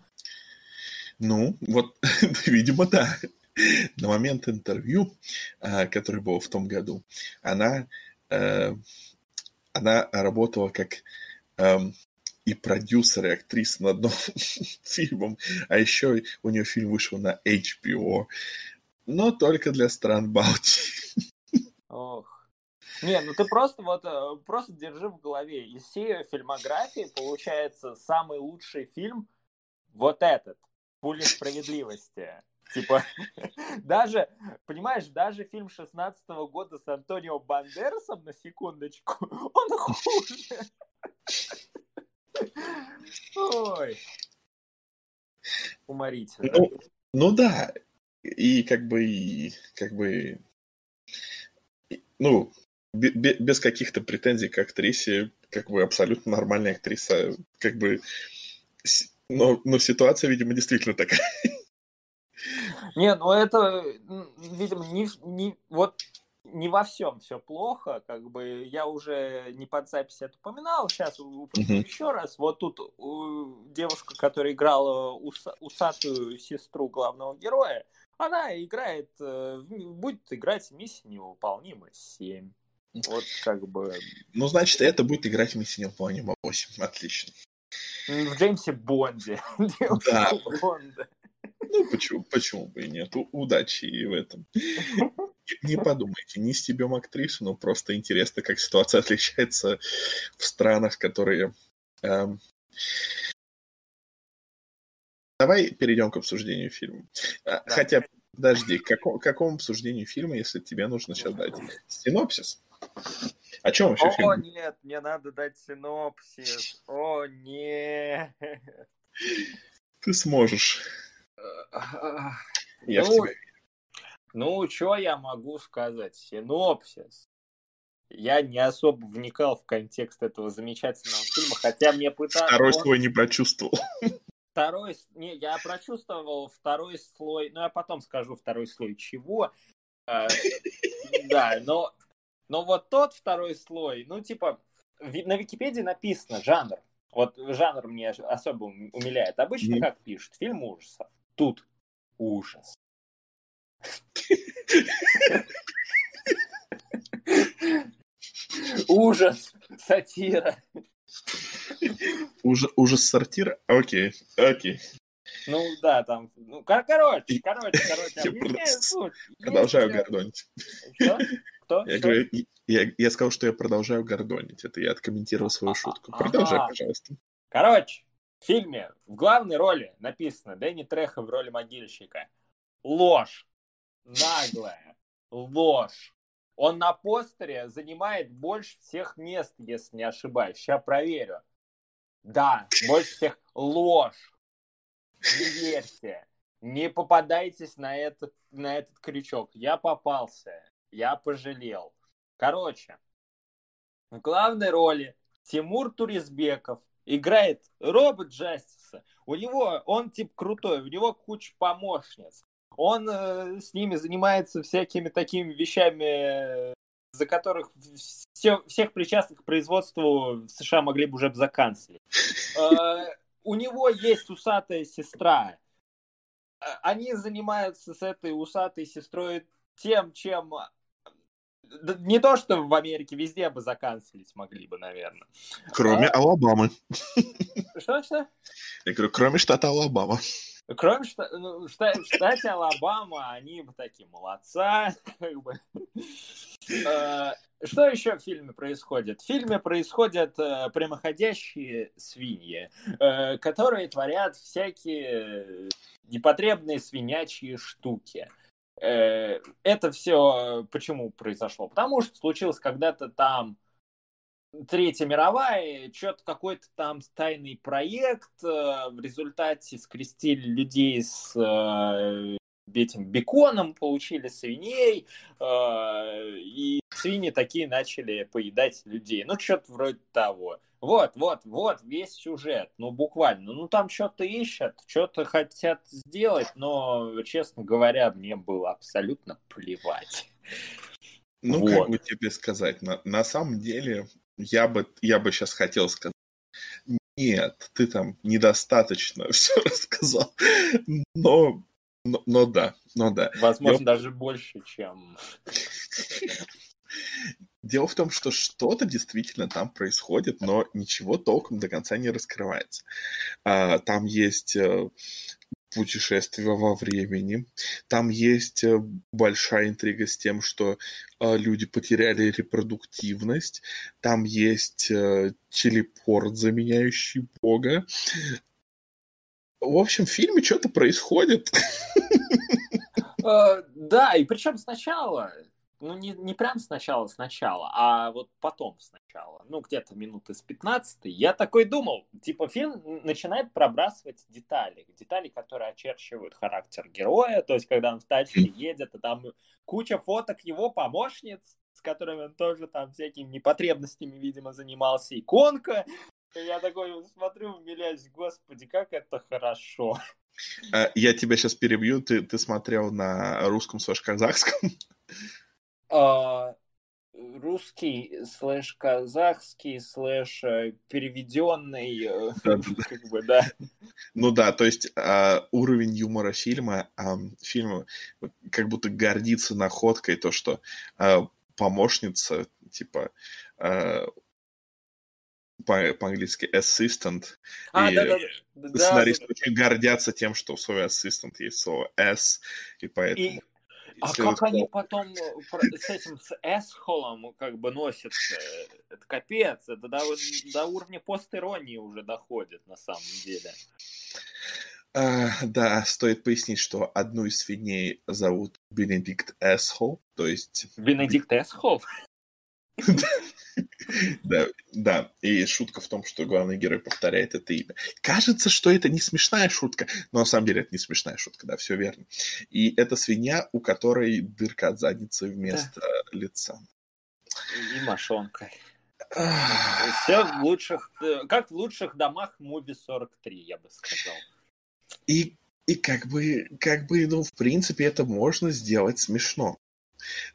Ну, вот, видимо, да. На момент интервью, а, который был в том году, она, э, она работала как эм, и продюсер, и актриса над новым фильмом, а еще у нее фильм вышел на HBO, но только для стран Балтии. Ох. Не, ну ты просто вот э, просто держи в голове. Из всей фильмографии получается самый лучший фильм вот этот – пуля справедливости. Типа, даже, понимаешь, даже фильм 16 -го года с Антонио Бандерасом, на секундочку, он хуже. Ой. Уморительно. Ну, ну да, и как бы, и, как бы, ну, без каких-то претензий к актрисе, как бы абсолютно нормальная актриса, как бы но, но ситуация, видимо, действительно такая. Не, ну это, видимо, не, не, вот не во всем все плохо, как бы я уже не под запись это упоминал, сейчас упомяну uh-huh. еще раз. Вот тут девушка, которая играла уса, усатую сестру главного героя, она играет, э, будет играть в миссии невыполнима 7. Вот как бы... Ну, значит, это будет играть в миссии невыполнима 8. Отлично. В Джеймсе Бонде. Да. Бонда. Ну, почему, почему бы и нет? Удачи и в этом. не подумайте, не стебем актрису, но просто интересно, как ситуация отличается в странах, которые... Эм... Давай перейдем к обсуждению фильма. Да. Хотя, подожди, к какому, какому обсуждению фильма, если тебе нужно сейчас дать синопсис? О чем вообще О, фильм? О, нет, мне надо дать синопсис. О, нет. Ты сможешь. Я ну, в тебя ну, что я могу сказать? Синопсис. Я не особо вникал в контекст этого замечательного фильма, хотя мне пытались... Второй слой не прочувствовал. Второй... Не, я прочувствовал второй слой... Ну, я потом скажу второй слой чего. А, да, но... Но вот тот второй слой, ну, типа, на Википедии написано жанр. Вот жанр мне особо умиляет. Обычно как пишут? Фильм ужасов. Тут ужас. Ужас, сатира. Ужас, ужас сортира? Окей, окей. Ну да, там, ну, кор- короче, короче, короче, объясняю. Продолжаю э, гордонить. Что? Кто? Я, говорю, я, я сказал, что я продолжаю гордонить. Это я откомментировал свою шутку. Ага. Продолжай, пожалуйста. Короче, в фильме в главной роли написано Дэнни Треха в роли могильщика. Ложь. Наглая. Ложь. Он на постере занимает больше всех мест, если не ошибаюсь. Сейчас проверю. Да, больше всех ложь. Верьте. Не попадайтесь на этот, на этот крючок. Я попался. Я пожалел. Короче, в главной роли Тимур Туризбеков играет робот Джастиса. У него, он тип крутой, у него куча помощниц. Он э, с ними занимается всякими такими вещами, э, за которых все, всех причастных к производству в США могли бы уже заканцелить. Э, у него есть усатая сестра. Э, Они занимаются с этой усатой сестрой тем, чем да не то, что в Америке везде бы заканцелить могли бы, наверное. Кроме А? Алабамы. Что, что? Я говорю, кроме штата Алабама. Кроме что, ну, в шта- в штате Алабама они бы такие молодца. как бы. Э, Что еще в фильме происходит? В фильме происходят э, прямоходящие свиньи, э, которые творят всякие непотребные свинячьи штуки. Э, Это все почему произошло? Потому что случилось когда-то там Третья мировая, что-то какой-то там тайный проект, э, в результате скрестили людей с э, этим беконом, получили свиней, э, и свиньи такие начали поедать людей. Ну, что-то вроде того. Вот, вот, вот весь сюжет, ну, буквально. Ну, там что-то ищут, что-то хотят сделать, но, честно говоря, мне было абсолютно плевать. Ну, Вот. как бы тебе сказать, на, на самом деле, я бы, я бы сейчас хотел сказать, нет, ты там недостаточно все рассказал, но, но, но да, но да. Возможно, даже больше, чем... Дело в том, что что-то действительно там происходит, но ничего толком до конца не раскрывается. А, Там есть э, путешествие во времени, там есть э, большая интрига с тем, что э, люди потеряли репродуктивность, там есть телепорт, заменяющий Бога. В общем, в фильме что-то происходит. Э, Да, и причем сначала, ну не, не прям сначала, сначала, а вот потом сначала, ну где-то минуты с 15 я такой думал, типа фильм начинает пробрасывать детали, детали, которые очерчивают характер героя, то есть когда он в тачке едет, и там куча фоток его помощниц, с которыми он тоже там всякими непотребностями, видимо, занимался, иконка, я такой смотрю, умиляюсь, господи, как это хорошо. А, Я тебя сейчас перебью, ты, ты смотрел на русском слэш казахском? А, русский слэш казахский слэш э, переведенный э, как бы да Ну да, то есть а, уровень юмора фильма, фильма как будто гордится находкой, то, что помощница, типа, по- по-английски assistant, а И да да да сценаристы очень гордятся тем, что в слове assistant есть слово s, и поэтому... и А как вот- они потом э, с этим, с эсхолом как бы носятся? Это капец, это до, до уровня постиронии уже доходит на самом деле. А, да, стоит пояснить, что одну из свиней зовут Бенедикт Эсхол, то есть... Бенедикт Эсхол? Да, да, и шутка в том, что главный герой повторяет это имя. Кажется, что это не смешная шутка, но на самом деле это не смешная шутка, да, все верно. И это свинья, у которой дырка от задницы вместо лица. И мошонка. Все в лучших, э, как в лучших домах Муви 43, я бы сказал. И, и как бы, как бы, ну, в принципе, это можно сделать смешно.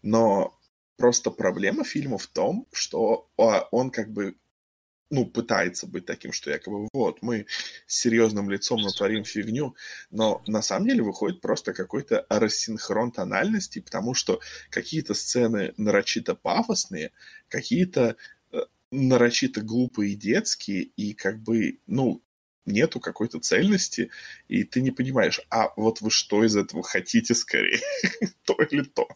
Но просто проблема фильма в том, что а, он как бы, ну, пытается быть таким, что якобы вот, мы с серьезным лицом натворим фигню, но на самом деле выходит просто какой-то рассинхрон тональности, потому что какие-то сцены нарочито пафосные, какие-то э, нарочито глупые детские, и как бы, ну, нету какой-то цельности, и ты не понимаешь, а вот вы что из этого хотите скорее, то или то.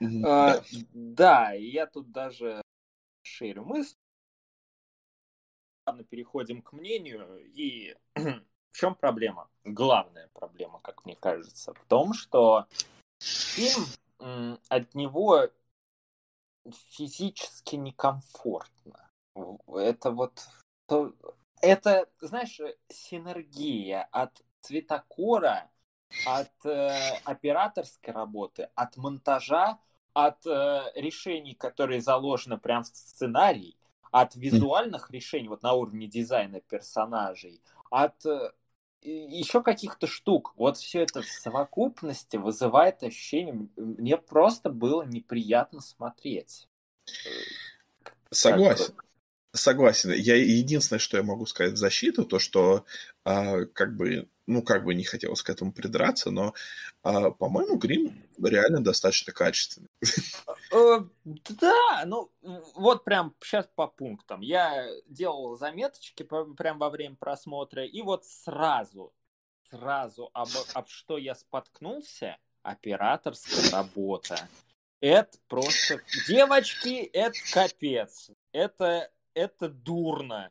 М, А, да. Я тут даже шерю мысль. Ладно, переходим к мнению. И в чем проблема? Главная проблема, как мне кажется, в том, что фильм от него физически некомфортно. Это вот то- это, знаешь, синергия от цветокора, от э, операторской работы, от монтажа, от э, решений, которые заложены прямо в сценарий, от визуальных решений вот на уровне дизайна персонажей, от э, еще каких-то штук. Вот все это в совокупности вызывает ощущение, мне просто было неприятно смотреть. Согласен. Согласен. Я единственное, что я могу сказать в защиту, то что а, как бы, ну как бы не хотелось к этому придраться, но, а, по-моему, Грим реально достаточно качественный. Э, Да, ну вот прям сейчас по пунктам. Я делал заметочки прям во время просмотра, и вот сразу, сразу об, об что я споткнулся, операторская работа. Это просто... Девочки, это капец. Это, это дурно.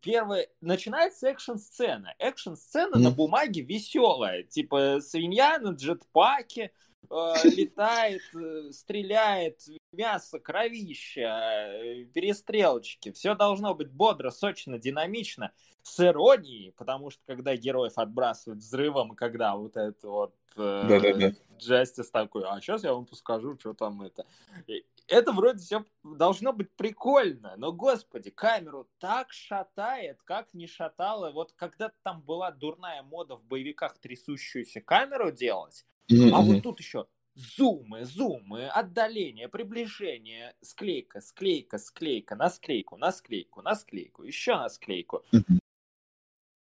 Первое, начинается экшн-сцена. Экшн-сцена на Мгм. бумаге веселая. Типа свинья на джетпаке, э, летает, э, стреляет, мясо, кровища, э, перестрелочки. Все должно быть бодро, сочно, динамично, с иронией, потому что когда героев отбрасывают взрывом, и когда вот это вот э, Да-да-да. Джастис такой, а сейчас я вам скажу, что там это. И Это вроде все должно быть прикольно, но, господи, камеру так шатает, как не шатало. Вот когда-то там была дурная мода в боевиках трясущуюся камеру делать, а вот тут еще зумы, зумы, отдаление, приближение, склейка, склейка, склейка, на склейку, на склейку, на склейку, еще на склейку. Мгм.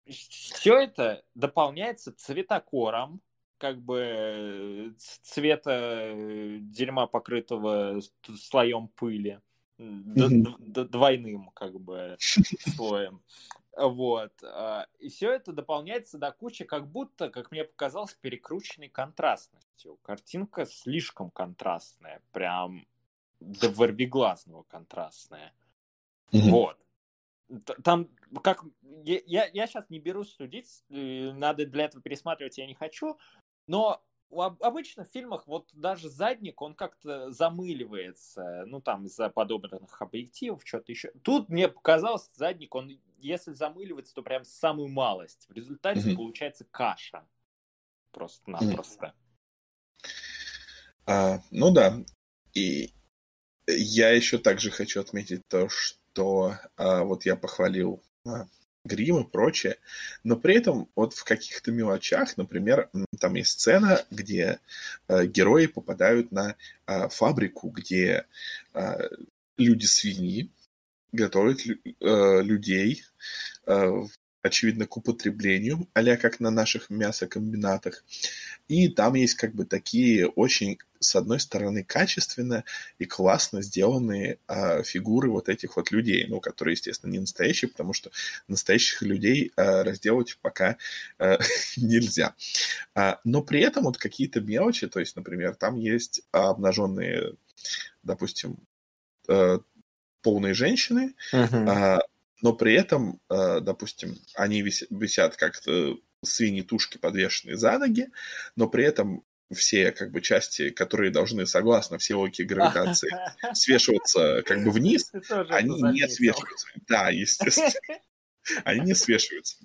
Все это дополняется цветокором, как бы э, цвета дерьма, покрытого слоем пыли, двойным, как бы, слоем. Вот. а, И все это дополняется до кучи, как будто, как мне показалось, перекрученной контрастностью. Картинка слишком контрастная, прям до ворвиглазного контрастная. Вот. Там, как я, я, я сейчас не берусь судить, э, надо для этого пересматривать я не хочу, но обычно в фильмах вот даже задник, он как-то замыливается, ну там из-за подобранных объективов, что-то еще. Тут мне показалось, задник, он если замыливается, то прям самую малость. В результате Мгм. получается каша. Просто-напросто. А, ну да. И я еще также хочу отметить то, что а, вот я похвалил а, грим и прочее, но при этом вот в каких-то мелочах, например, там есть сцена, где а, герои попадают на а, фабрику, где а, люди-свиньи готовят э, людей э, очевидно, к употреблению, а как на наших мясокомбинатах. И там есть как бы такие очень, с одной стороны, качественно и классно сделанные э, фигуры вот этих вот людей, ну, которые, естественно, не настоящие, потому что настоящих людей э, разделать пока э, нельзя. А, но при этом вот какие-то мелочи, то есть, например, там есть обнаженные, допустим, э, полные женщины, uh-huh но при этом, э, допустим, они висят как-то свиньи-тушки подвешенные за ноги, но при этом все как бы части, которые должны, согласно всей логике гравитации, свешиваться как бы вниз, они не свешиваются. Да, естественно. Они не свешиваются.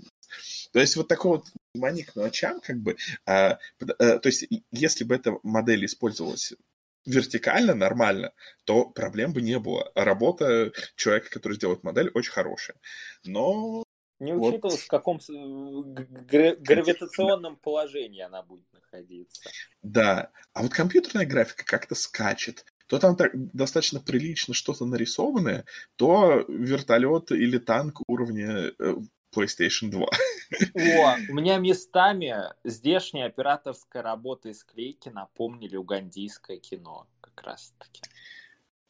То есть вот такое вот внимание к мелочам, как бы, а, а, то есть если бы эта модель использовалась вертикально, нормально, то проблем бы не было. Работа человека, который сделает модель, очень хорошая. Но... Не учитывалось, вот... в каком гра- гравитационном положении она будет находиться. Да. А вот компьютерная графика как-то скачет. То там так достаточно прилично что-то нарисованное, то вертолет или танк уровня э, PlayStation 2. О, у меня местами здешняя операторская работа и склейки напомнили угандийское кино как раз-таки.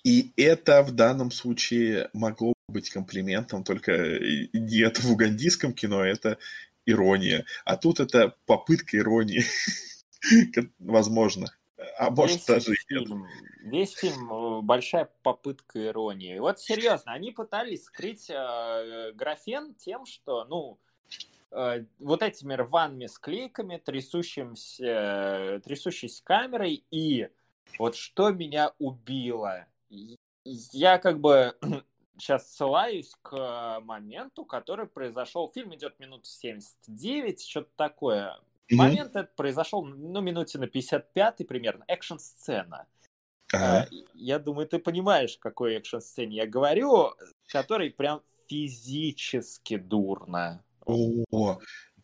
И это в данном случае могло быть комплиментом, только нет в угандийском кино, это ирония. А тут это попытка иронии. Возможно. А может весь даже фильм, Весь фильм э, большая попытка иронии. Вот серьезно, они пытались скрыть э, графен тем, что, ну, э, вот этими рваными склейками, трясущимся, трясущейся камерой, и вот что меня убило. Я как бы сейчас ссылаюсь к моменту, который произошел. Фильм идет минут 79, что-то такое. Mm-hmm. Момент этот произошел, ну, минуте на 55 примерно, экшн-сцена. Ага. Я думаю, ты понимаешь, какой экшн-сцене я говорю, который прям физически дурно. О,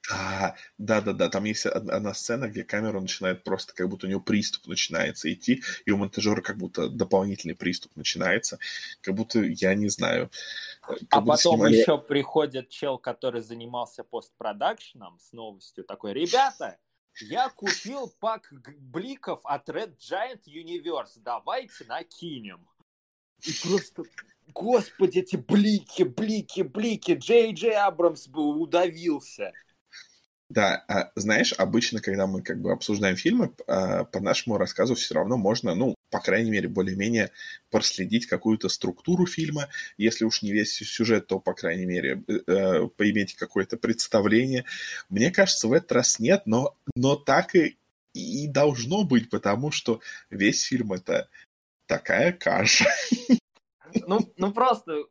да, да, да, да. Там есть одна сцена, где камера начинает просто, как будто у него приступ начинается идти, и у монтажера как будто дополнительный приступ начинается, как будто, я не знаю. А потом снимали... еще приходит чел, который занимался постпродакшеном с новостью, такой, ребята, я купил пак бликов от Red Giant Universe, давайте накинем. И просто, господи, эти блики, блики, блики, Джей Джей Абрамс бы удавился. Да, а, знаешь, обычно, когда мы как бы обсуждаем фильмы, а, по нашему рассказу все равно можно, ну, по крайней мере, более-менее проследить какую-то структуру фильма. Если уж не весь сюжет, то, по крайней мере, э, э поиметь какое-то представление. Мне кажется, в этот раз нет, но, но так и, и должно быть, потому что весь фильм это такая каша. Ну, ну просто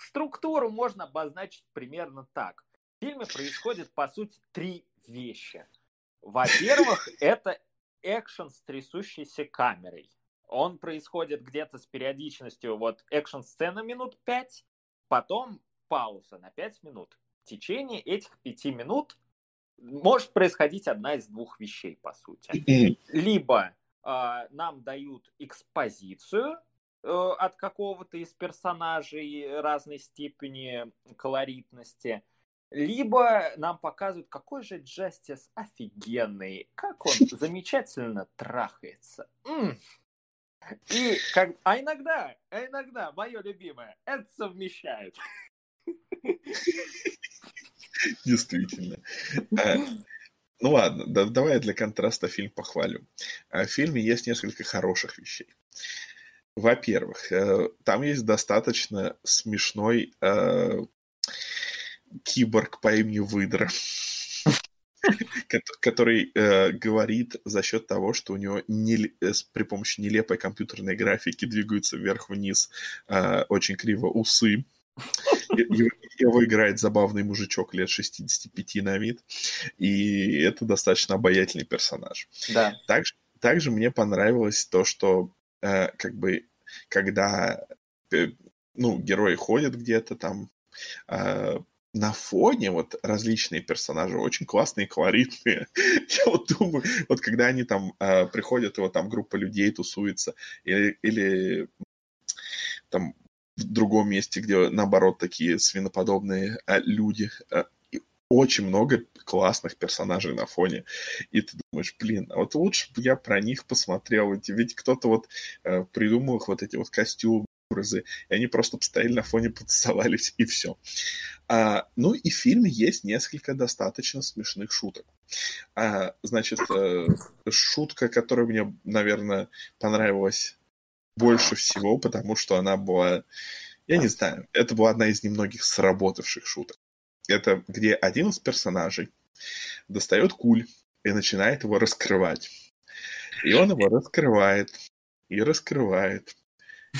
структуру можно обозначить примерно так фильме происходит, по сути, три вещи. Во-первых, это экшен с трясущейся камерой. Он происходит где-то с периодичностью вот экшн-сцена минут пять, потом пауза на пять минут. В течение этих пяти минут может происходить одна из двух вещей, по сути. Либо э, нам дают экспозицию э, от какого-то из персонажей разной степени колоритности, либо нам показывают, какой же Джастис офигенный, как он замечательно трахается. И как... А иногда, а иногда, мое любимое, это совмещает. Действительно. А, ну ладно, да, давай я для контраста фильм похвалю. А, в фильме есть несколько хороших вещей. Во-первых, э, там есть достаточно смешной э, киборг по имени Выдра, который э, говорит за счет того, что у него не, э, при помощи нелепой компьютерной графики двигаются вверх-вниз э, очень криво усы. Его, его играет забавный мужичок лет 65 на вид, и это достаточно обаятельный персонаж. Да. Также, также мне понравилось то, что э, как бы когда э, ну, герои ходят где-то там, э, на фоне вот различные персонажи очень классные, колоритные. Я вот думаю, вот когда они там э, приходят, и вот там группа людей тусуется, или, или там в другом месте, где наоборот такие свиноподобные э, люди, э, очень много классных персонажей на фоне. И ты думаешь, блин, а вот лучше бы я про них посмотрел. Ведь, кто-то вот э, придумал их вот эти вот костюмы, образы, и они просто постояли на фоне, потусовались, и все. А, ну и в фильме есть несколько достаточно смешных шуток. А, значит, э, шутка, которая мне, наверное, понравилась больше всего, потому что она была, я не знаю, это была одна из немногих сработавших шуток. Это где один из персонажей достает куль и начинает его раскрывать. И он его раскрывает, и раскрывает,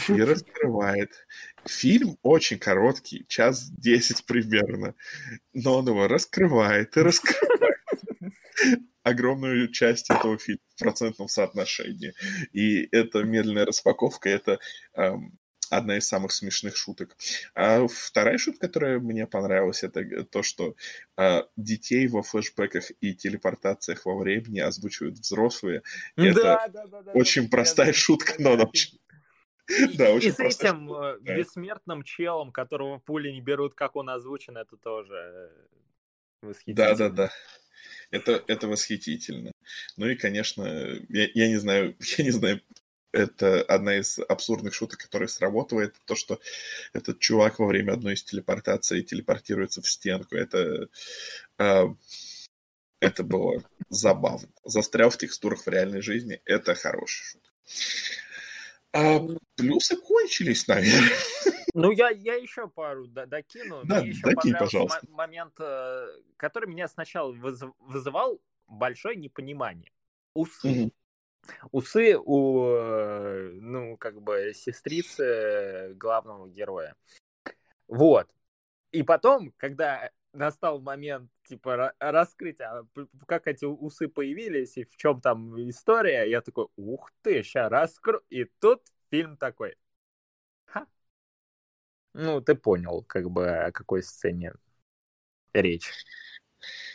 и раскрывает. Фильм очень короткий, час десять примерно, но он его раскрывает и раскрывает огромную часть этого фильма в процентном соотношении. И эта медленная распаковка, это эм, одна из самых смешных шуток. А вторая шутка, которая мне понравилась, это то, что э, детей во флешбеках и телепортациях во времени озвучивают взрослые. Да, это да, да, да, очень да, простая да, шутка, но она очень да, очень И с этим штука. Э, бессмертным челом, которого пули не берут, как он озвучен, это тоже э, восхитительно. Да, да, да. Это, это восхитительно. Ну и, конечно, я, я не знаю, я не знаю, это одна из абсурдных шуток, которая сработала, то, что этот чувак во время одной из телепортаций телепортируется в стенку. Это, э, это было забавно. Застрял в текстурах в реальной жизни. Это хорошая шутка. А плюсы кончились, наверное. Ну, я, я еще пару докину. Да, мне еще докинь, пожалуйста. момент, э, который меня сначала вызывал большое непонимание. Усы. Угу. Усы у, э, ну, как бы, сестрицы главного героя. Вот. И потом, когда настал момент, типа, раскрыть, а как эти усы появились и в чем там история, я такой, ух ты, сейчас раскрою. И тут фильм такой, ха. Ну, ты понял, как бы, о какой сцене речь.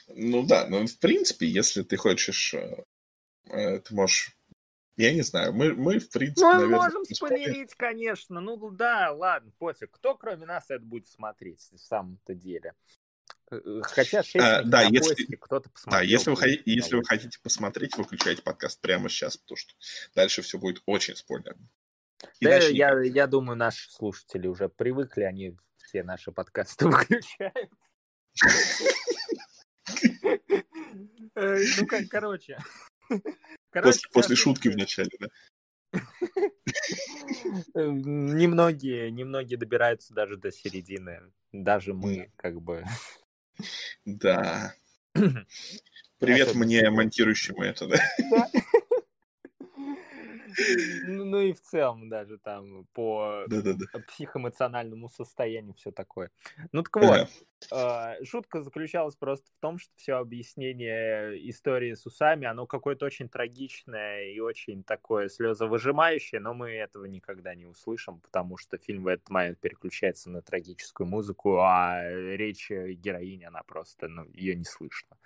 Ну да, ну, в принципе, если ты хочешь, э, ты можешь я не знаю, мы, мы в принципе, Ну, мы наверное, можем спойлерить, конечно. Ну, да, ладно, пофиг. Кто, кроме нас, это будет смотреть в самом-то деле? Э, хотя шесть а, да, если, поиске, кто-то посмотрел. Да, если вы, хотите, если вы хотите посмотреть, выключайте подкаст прямо сейчас, потому что дальше все будет очень спойлерно. Да, я, я думаю, наши слушатели уже привыкли, они все наши подкасты выключают. Э, ну, как, короче. После шутки вначале, да? Немногие, немногие добираются даже до середины. Даже мы, как бы. Да. Привет мне, монтирующему это, да? ну и в целом даже там по психоэмоциональному состоянию все такое. Ну так вот, э, шутка заключалась просто в том, что все объяснение истории с усами, оно какое-то очень трагичное и очень такое слезовыжимающее, но мы этого никогда не услышим, потому что фильм в этот момент переключается на трагическую музыку, а речь героини, она просто, ну, ее не слышно.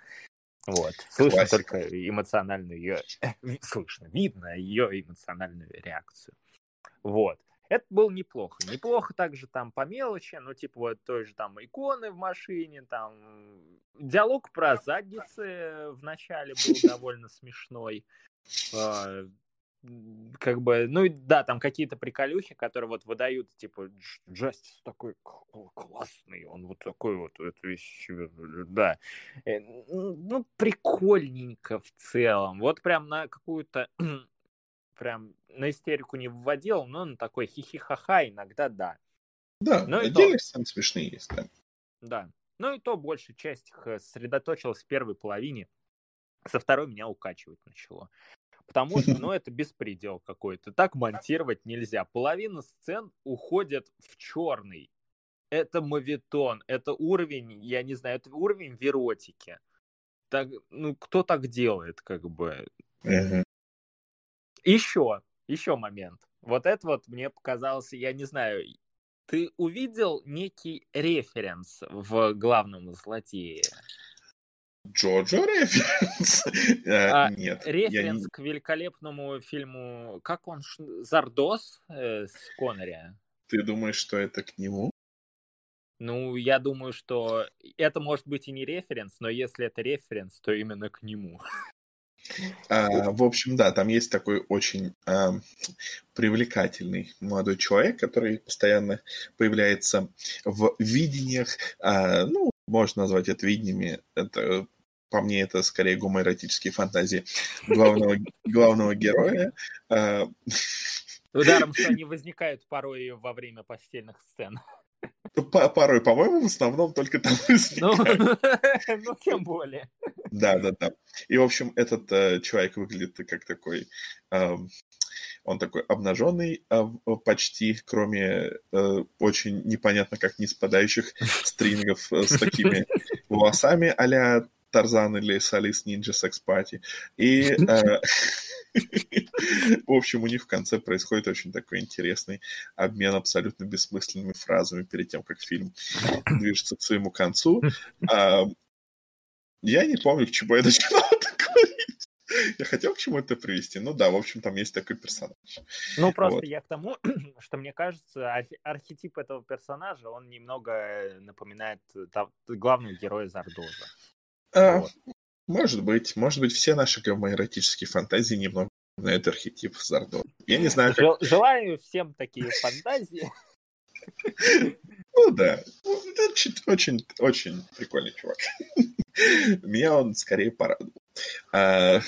Вот. Слышно Классика. только эмоциональную ее... Слышно, видно ее эмоциональную реакцию. Вот. Это было неплохо. Неплохо также там по мелочи, ну, типа вот той же там иконы в машине, там диалог про задницы в начале был довольно смешной. Как бы, ну да, там какие-то приколюхи, которые вот выдают, типа, Джастис такой классный, он вот такой вот, это вещь, да. Э, ну, прикольненько в целом. Вот прям на какую-то, прям на истерику не вводил, но на такой хихихаха иногда да. Да, но отдельные сцены смешные есть, да. Да. Ну и то большая часть их э, сосредоточилась в первой половине. Со второй меня укачивать начало. Потому что, ну, это беспредел какой-то. Так монтировать нельзя. Половина сцен уходит в черный. Это мавитон, это уровень, я не знаю, это уровень веротики. Так, ну, кто так делает, как бы? Uh-huh. Еще, еще момент. Вот это вот мне показалось, я не знаю, ты увидел некий референс в главном злодее? Джоджо референс? Э, а, Нет. Референс к великолепному фильму, как он, Зардос э, с Коннери? Ты думаешь, что это к нему? Ну, я думаю, что это может быть и не референс, но если это референс, то именно к нему. А, в общем, да, там есть такой очень а, привлекательный молодой человек, который постоянно появляется в видениях. А, ну, можно назвать это видениями. Это, по мне, это скорее гомоэротические фантазии главного, главного героя. А, Ударом, что они возникают порой во время постельных сцен. Порой, по-моему, в основном только там ну, ну, тем более. Да, да, да. И, в общем, этот э, человек выглядит как такой... Он такой обнаженный э, почти, кроме э, очень непонятно как не спадающих стрингов э, с такими волосами а Тарзан или Салис Нинджа Секс Пати. И, в общем, у них в конце происходит очень такой интересный обмен абсолютно бессмысленными фразами перед тем, как фильм движется к своему концу. А, я не помню, к чему я начинал. Я хотел к чему это привести. Ну да, в общем, там есть такой персонаж. Ну, просто вот. я к тому, что мне кажется, архетип этого персонажа, он немного напоминает главного героя Зардоза. А, вот. Может быть. Может быть, все наши гомоэротические фантазии немного на этот архетип Зардо. Я не знаю, как... Желаю всем такие фантазии. Ну да. Очень, очень прикольный чувак. Меня он скорее порадовал. А,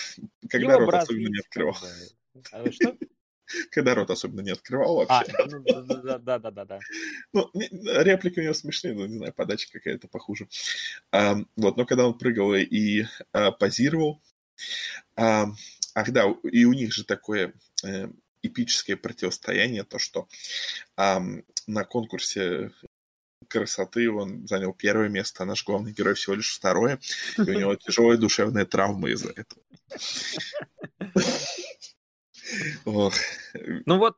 когда рот особенно не открывал. А что? Когда рот особенно не открывал вообще. А, да, да, да, да, да. Ну, реплики у него смешные, но, не знаю, подача какая-то похуже. А, вот, но когда он прыгал и а, позировал, а, ах да, и у них же такое э, эпическое противостояние, то, что а, на конкурсе красоты он занял первое место, а наш главный герой всего лишь второе, и у него тяжелая душевная травма из-за этого. Ох. Ну вот,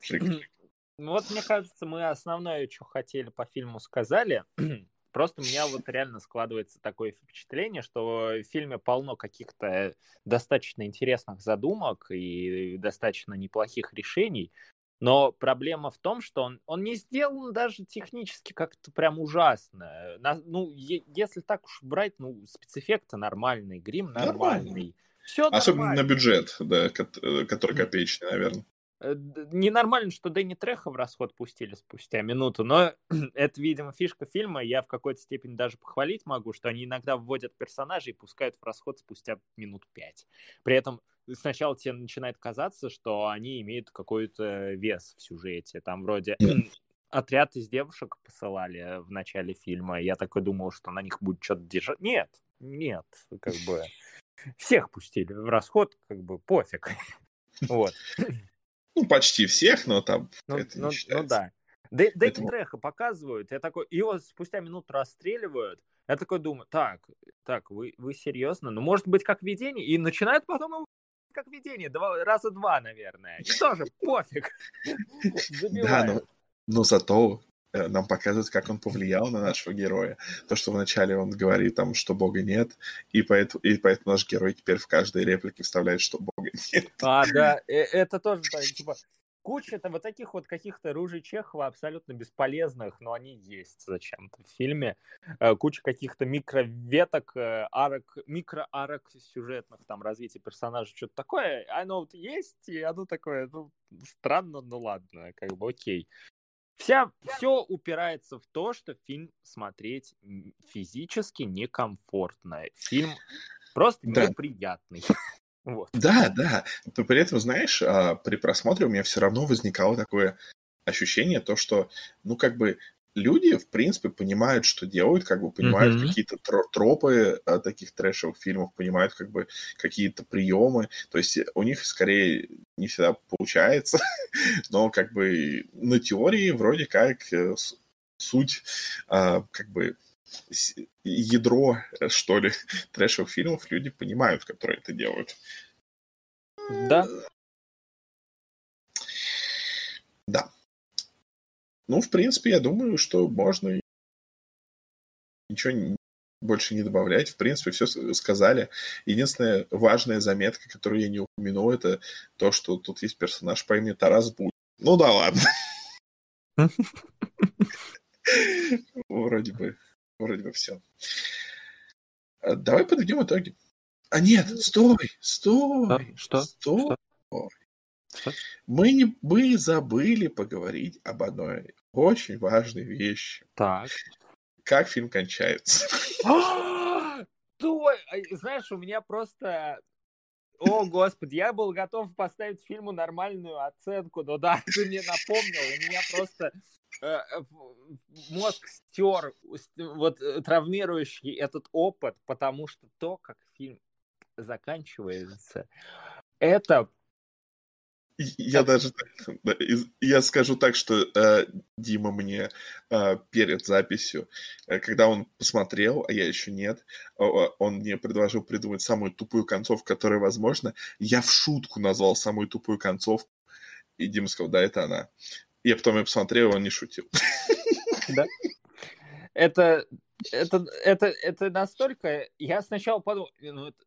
вот мне кажется, мы основное, что хотели по фильму, сказали. Просто у меня вот реально складывается такое впечатление, что в фильме полно каких-то достаточно интересных задумок и достаточно неплохих решений. Но проблема в том, что он, он не сделан даже технически как-то прям ужасно. На, ну, е, если так уж брать, ну, спецэффекты нормальный, грим нормальный. Все Особенно нормально. на бюджет, да, э, который копеечный, наверное. Э, ненормально, что Дэнни Треха в расход пустили спустя минуту, но это, видимо, фишка фильма. Я в какой-то степени даже похвалить могу, что они иногда вводят персонажей и пускают в расход спустя минут пять. При этом сначала тебе начинает казаться, что они имеют какой-то вес в сюжете. Там вроде отряд из девушек посылали в начале фильма. Я такой думал, что на них будет что-то держать. Нет, нет, как бы всех пустили в расход, как бы пофиг. Вот. Ну, почти всех, но там ну, это ну, не считается. Ну да. Поэтому... Треха показывают, я такой, его спустя минуту расстреливают, я такой думаю, так, так, вы, вы серьезно? Ну, может быть, как видение? И начинают потом его как видение, два, раза два, наверное. И тоже пофиг. Да, но, но зато Э, нам показывают, как он повлиял на нашего героя. То, что вначале он говорит там, что Бога нет, и поэтому, и поэтому наш герой теперь в каждой реплике вставляет, что Бога нет. А, да, э, это тоже, так, типа, куча-то вот таких вот каких-то ружей Чехова абсолютно бесполезных, но они есть зачем-то в фильме. Э, куча каких-то микроветок, арок, микроарок сюжетных, там, развития персонажа, что-то такое. Оно вот есть, и оно такое, ну, странно, ну ладно, как бы окей. Вся, все упирается в то, что фильм смотреть физически некомфортно. Фильм просто да. неприятный. Вот. Да, да. Но при этом, знаешь, а, при просмотре у меня все равно возникало такое ощущение, то, что, ну, как бы люди, в принципе, понимают, что делают, как бы понимают mm-hmm. какие-то тропы а, таких трэшевых фильмов, понимают как бы какие-то приемы. То есть у них скорее не всегда получается, но как бы на теории вроде как э, суть а, как бы ядро, что ли, трэшевых фильмов люди понимают, которые это делают. Да. Да. Ну, в принципе, я думаю, что можно ничего больше не добавлять. В принципе, все сказали. Единственная важная заметка, которую я не упомянул, это то, что тут есть персонаж по имени Тарас Буль. Ну да ладно. Вроде бы, вроде бы все. Давай подведем итоги. А нет, стой, стой, Что? стой. Что? Мы, не, мы забыли поговорить об одной очень важной вещи. Так. Как фильм кончается. Знаешь, у меня просто... О, господи, я был готов поставить фильму нормальную оценку, но да, ты мне напомнил, у меня просто э, э, мозг стер вот э, травмирующий этот опыт, потому что то, как фильм заканчивается, это Я даже да, я скажу так, что э, Дима мне э, перед записью, э, когда он посмотрел, а я еще нет, он мне предложил придумать самую тупую концовку, которая возможна. Я в шутку назвал самую тупую концовку, и Дима сказал, да, это она. И я потом я посмотрел, он не шутил. Да. Это, это, это, это настолько... Я сначала подумал, ну, это,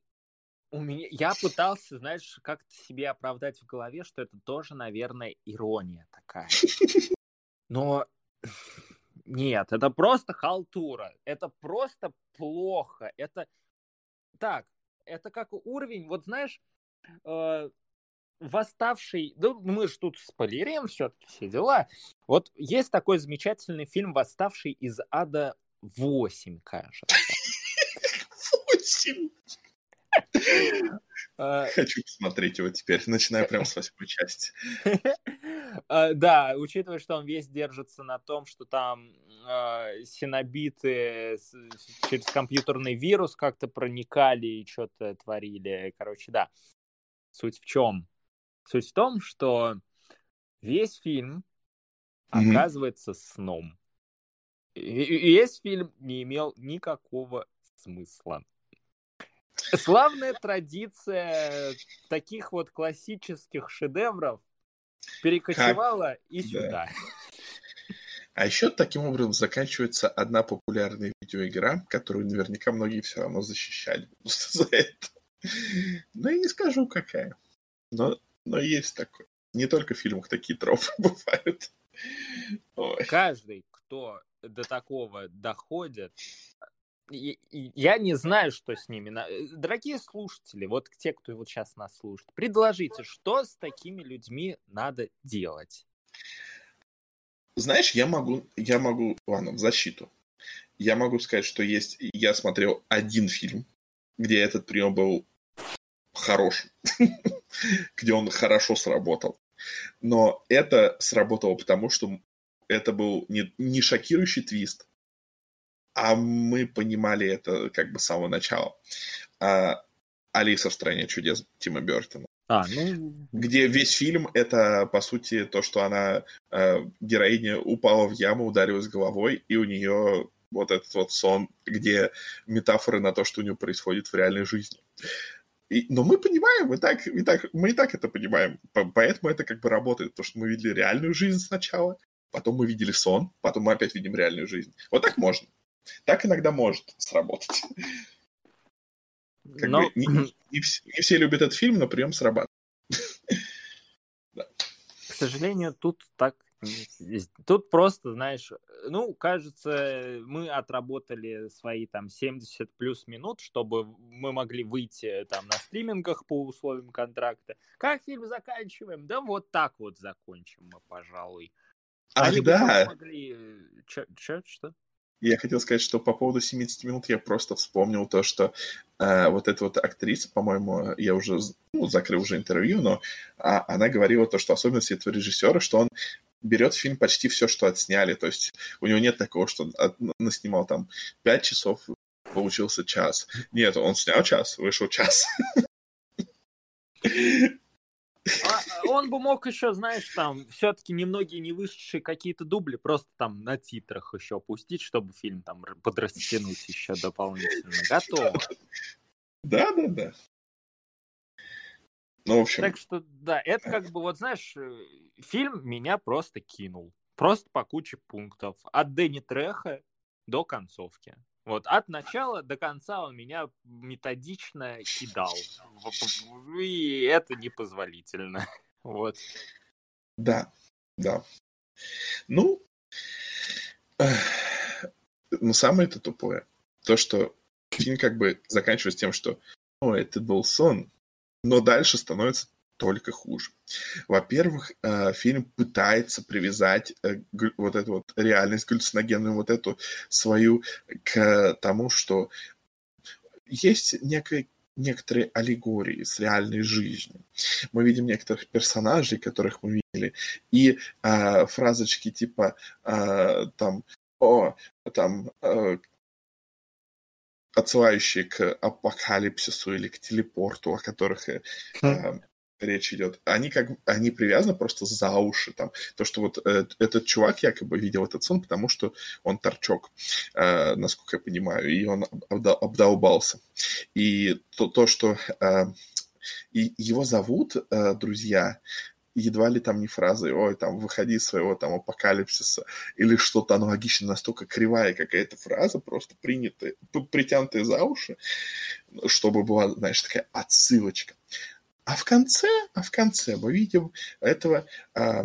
у меня, я пытался, знаешь, как-то себе оправдать в голове, что это тоже, наверное, ирония такая. Но нет, это просто халтура, это просто плохо, это так, это как уровень, вот знаешь, э, восставший, ну мы ж тут спойлерим все-таки все дела. Вот есть такой замечательный фильм «Восставший из ада 8», кажется. 8. Хочу посмотреть его теперь, начиная прямо с восьмой части. Э, Да, учитывая, что он весь держится на том, что там э, синобиты через компьютерный вирус как-то проникали и что-то творили. Короче, да. Суть в чем? Суть в том, что весь фильм оказывается сном. И весь фильм не имел никакого смысла. Славная традиция таких вот классических шедевров перекочевала и Да. сюда. А еще таким образом заканчивается одна популярная видеоигра, которую наверняка многие все равно защищали просто за это. Но я не скажу, какая. Но, но есть такое. Не только в фильмах такие тропы бывают. Ой. Каждый, кто до такого доходит, и- и я не знаю, что с ними. э, Дорогие слушатели, вот те, кто вот сейчас нас слушает, предложите, что с такими людьми надо делать? Знаешь, я могу, я могу, ладно, в защиту. Я могу сказать, что есть, я смотрел один фильм, где этот прием был хорош, где он хорошо сработал. Но это сработало потому, что это был не, не шокирующий твист, а мы понимали это как бы с самого начала. А, Алиса в стране чудес Тима Бертона А, ну, где весь фильм это по сути то, что она э, героиня упала в яму, ударилась головой, и у нее вот этот вот сон, где метафоры на то, что у нее происходит в реальной жизни. И, но мы понимаем, мы так, и так, мы и так это понимаем, По- поэтому это как бы работает, потому что мы видели реальную жизнь сначала, потом мы видели сон, потом мы опять видим реальную жизнь. Вот так можно. Так иногда может сработать. Как но- бы не, не- не вс- не все любят этот фильм, но прием срабатывает. к сожалению, тут так. Тут просто, знаешь, ну, кажется, мы отработали свои там 70 плюс минут, чтобы мы могли выйти там на стримингах по условиям контракта. Как фильм заканчиваем? Да вот так вот закончим мы, пожалуй. Ах, бы да, могли... Чё, чё, что? Я хотел сказать, что по поводу 70 минут я просто вспомнил то, что э, вот эта вот актриса, по-моему, я уже ну, закрыл уже интервью, но а, она говорила то, что особенность этого режиссера, что он берет фильм почти все, что отсняли. То есть у него нет такого, что от- наснимал там 5 часов, получился час. Нет, он снял час, вышел час. Он бы мог еще, знаешь, там, все-таки немногие не вышедшие какие-то дубли просто там на титрах еще опустить, чтобы фильм там подрастянуть еще дополнительно. Готово. Да, да, да. Ну, в общем, Так что, да, это как бы, вот знаешь, э, фильм меня просто кинул. Просто по куче пунктов. От Дэнни Треха до концовки. Вот от начала до конца он меня методично кидал. И это непозволительно. Вот. Да, да. Ну, Но самое это тупое, то, что фильм как бы заканчивается тем, что «О, это был сон», но дальше становится только хуже. Во-первых, э, фильм пытается привязать э, вот эту вот реальность галлюциногенную, вот эту свою к тому, что есть некая некоторые аллегории с реальной жизнью. Мы видим некоторых персонажей, которых мы видели, и э, фразочки типа э, там о там э, отсылающие к апокалипсису или к телепорту, о которых э, хм речь идет, они как они привязаны просто за уши там. То, что вот э, этот чувак якобы видел этот сон, потому что он торчок, э, насколько я понимаю, и он обдолбался. И то, то что э, и его зовут э, друзья, едва ли там не фразы, ой, там, выходи из своего там апокалипсиса, или что-то аналогичное, настолько кривая какая-то фраза, просто принятая, притянутая за уши, чтобы была, знаешь, такая отсылочка. А в конце, а в конце мы видим этого э,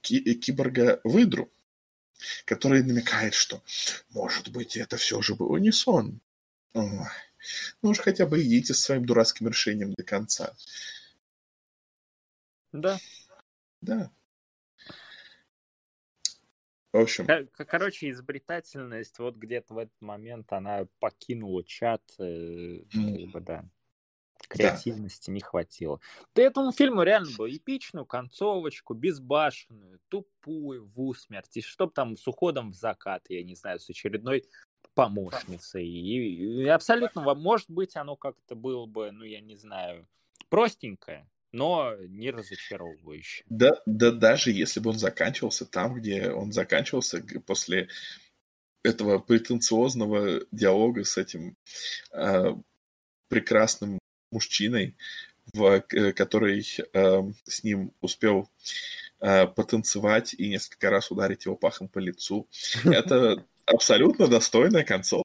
киборга Выдру, который намекает, что, может быть, это все же было не сон. Ну уж хотя бы идите с своим дурацким решением до конца. Да. Да. В общем. Короче, изобретательность вот где-то в этот момент она покинула чат. Mm. Как бы, да креативности да. не хватило. Да этому фильму реально было эпичную концовочку, безбашенную, тупую, в усмерть, и чтоб там с уходом в закат, я не знаю, с очередной помощницей. И, и абсолютно, может быть, оно как-то было бы, ну, я не знаю, простенькое, но не разочаровывающее. Да, да даже если бы он заканчивался там, где он заканчивался после этого претенциозного диалога с этим э, прекрасным мужчиной, в, э, который э, с ним успел э, потанцевать и несколько раз ударить его пахом по лицу. Это абсолютно достойная концовка.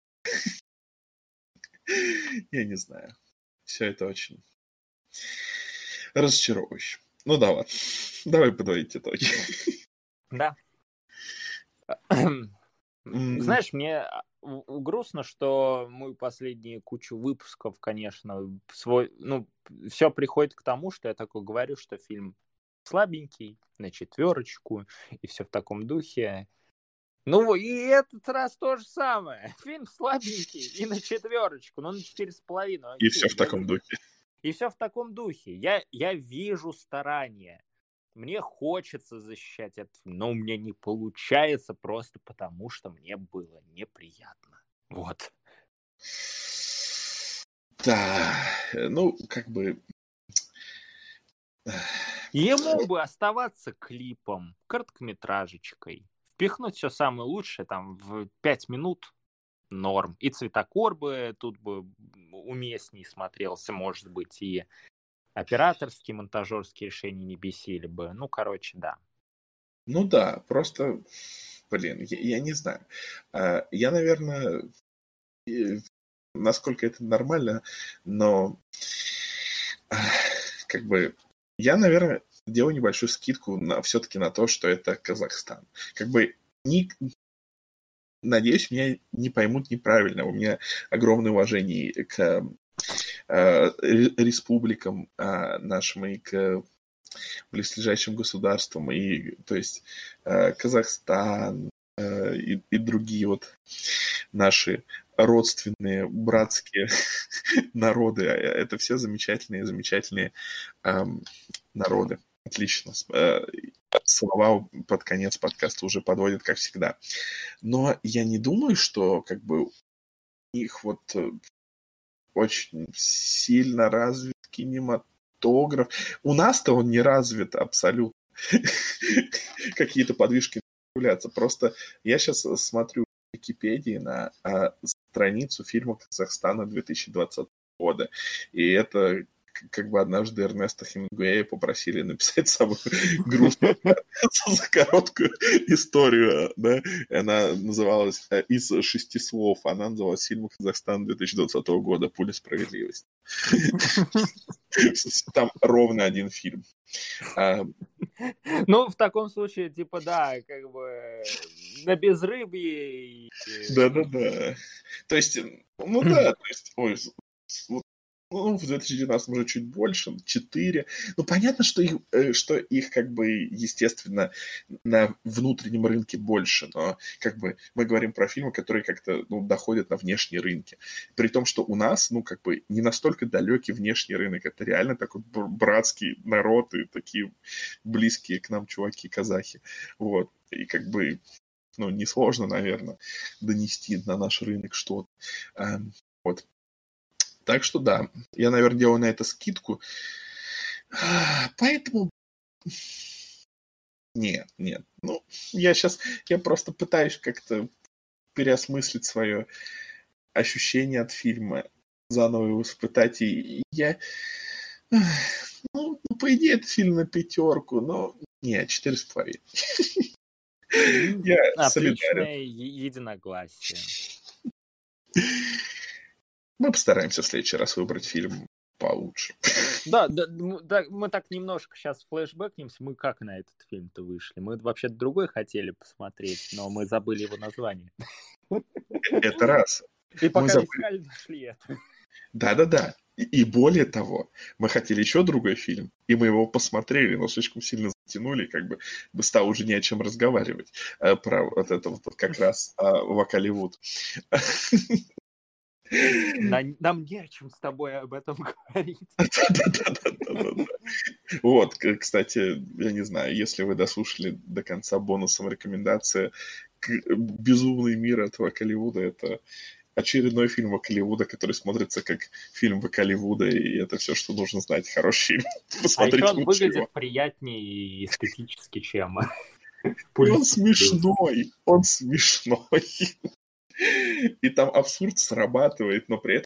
Я не знаю. Все это очень разочаровывающе. Ну да ладно. Давай подводить итоги. Да. Знаешь, мне грустно, что мы последние кучу выпусков, конечно, свой, ну, все приходит к тому, что я такой говорю, что фильм слабенький, на четверочку, и все в таком духе. Ну, и этот раз то же самое. Фильм слабенький и на четверочку, ну, на четыре с половиной. И все в таком духе. И все в таком духе. Я, я вижу старания. Мне хочется защищать это, но у меня не получается просто потому, что мне было неприятно. Вот. Да, ну, как бы... Ему бы оставаться клипом, короткометражечкой, впихнуть все самое лучшее там в пять минут норм. И цветокор бы тут бы уместней смотрелся, может быть, и операторские, монтажерские решения не бесили бы. Ну, короче, да. Ну да, просто, блин, я, я не знаю. А, я, наверное, насколько это нормально, но как бы я, наверное, делаю небольшую скидку на, все-таки на то, что это Казахстан. Как бы не, надеюсь, меня не поймут неправильно. У меня огромное уважение к республикам а, нашим и к близлежащим государствам, и то есть э, Казахстан э, и, и другие вот наши родственные, братские народы. Это все замечательные, замечательные эм, народы. Отлично. Слова под конец подкаста уже подводят, как всегда. Но я не думаю, что как бы их вот очень сильно развит кинематограф. У нас-то он не развит абсолютно. Какие-то подвижки появляются. Просто я сейчас смотрю в Википедии на а, страницу фильма Казахстана 2020 года. И это как бы однажды Эрнеста Хемингуэя попросили написать самую грустную за короткую историю, да, она называлась э, из шести слов, она называлась «Фильм Казахстана 2020 года. Пуля справедливости». Там ровно один фильм. А, ну, в таком случае, типа, да, как бы на безрыбье. Да-да-да. То есть, ну да, то есть, ой, вот ну, в 2019 уже чуть больше, 4. Ну, понятно, что их, э, что их как бы, естественно, на внутреннем рынке больше, но как бы мы говорим про фильмы, которые как-то ну, доходят на внешние рынки. При том, что у нас, ну, как бы не настолько далекий внешний рынок, это реально такой братский народ и такие близкие к нам чуваки-казахи. Вот. И как бы ну, несложно, наверное, донести на наш рынок что-то. Эм, вот. Так что да, я, наверное, делаю на это скидку. Поэтому... Нет, нет. Ну, я сейчас... Я просто пытаюсь как-то переосмыслить свое ощущение от фильма, заново его испытать. И я... Ну, по идее, это фильм на пятерку, но... Нет, четыре с половиной. Я Отличное единогласие. Мы постараемся в следующий раз выбрать фильм получше. Да, да, да, мы так немножко сейчас флешбэкнемся. Мы как на этот фильм-то вышли? Мы вообще другой хотели посмотреть, но мы забыли его название. Это раз. И пока забыли... искали, нашли это. Да-да-да. И, и более того, мы хотели еще другой фильм, и мы его посмотрели, но слишком сильно затянули, как бы стало уже не о чем разговаривать э, про вот это вот как раз э, Вакаливуд. Нам не о чем с тобой об этом говорить. Вот, кстати, я не знаю, если вы дослушали до конца бонусом рекомендация «Безумный мир» этого Колливуда, это очередной фильм Вакаливуда, который смотрится как фильм Вакаливуда, и это все, что нужно знать. Хороший фильм. Посмотрите а еще он выглядит его. приятнее и эстетически, чем... Он смешной, он смешной. И там абсурд срабатывает, но при этом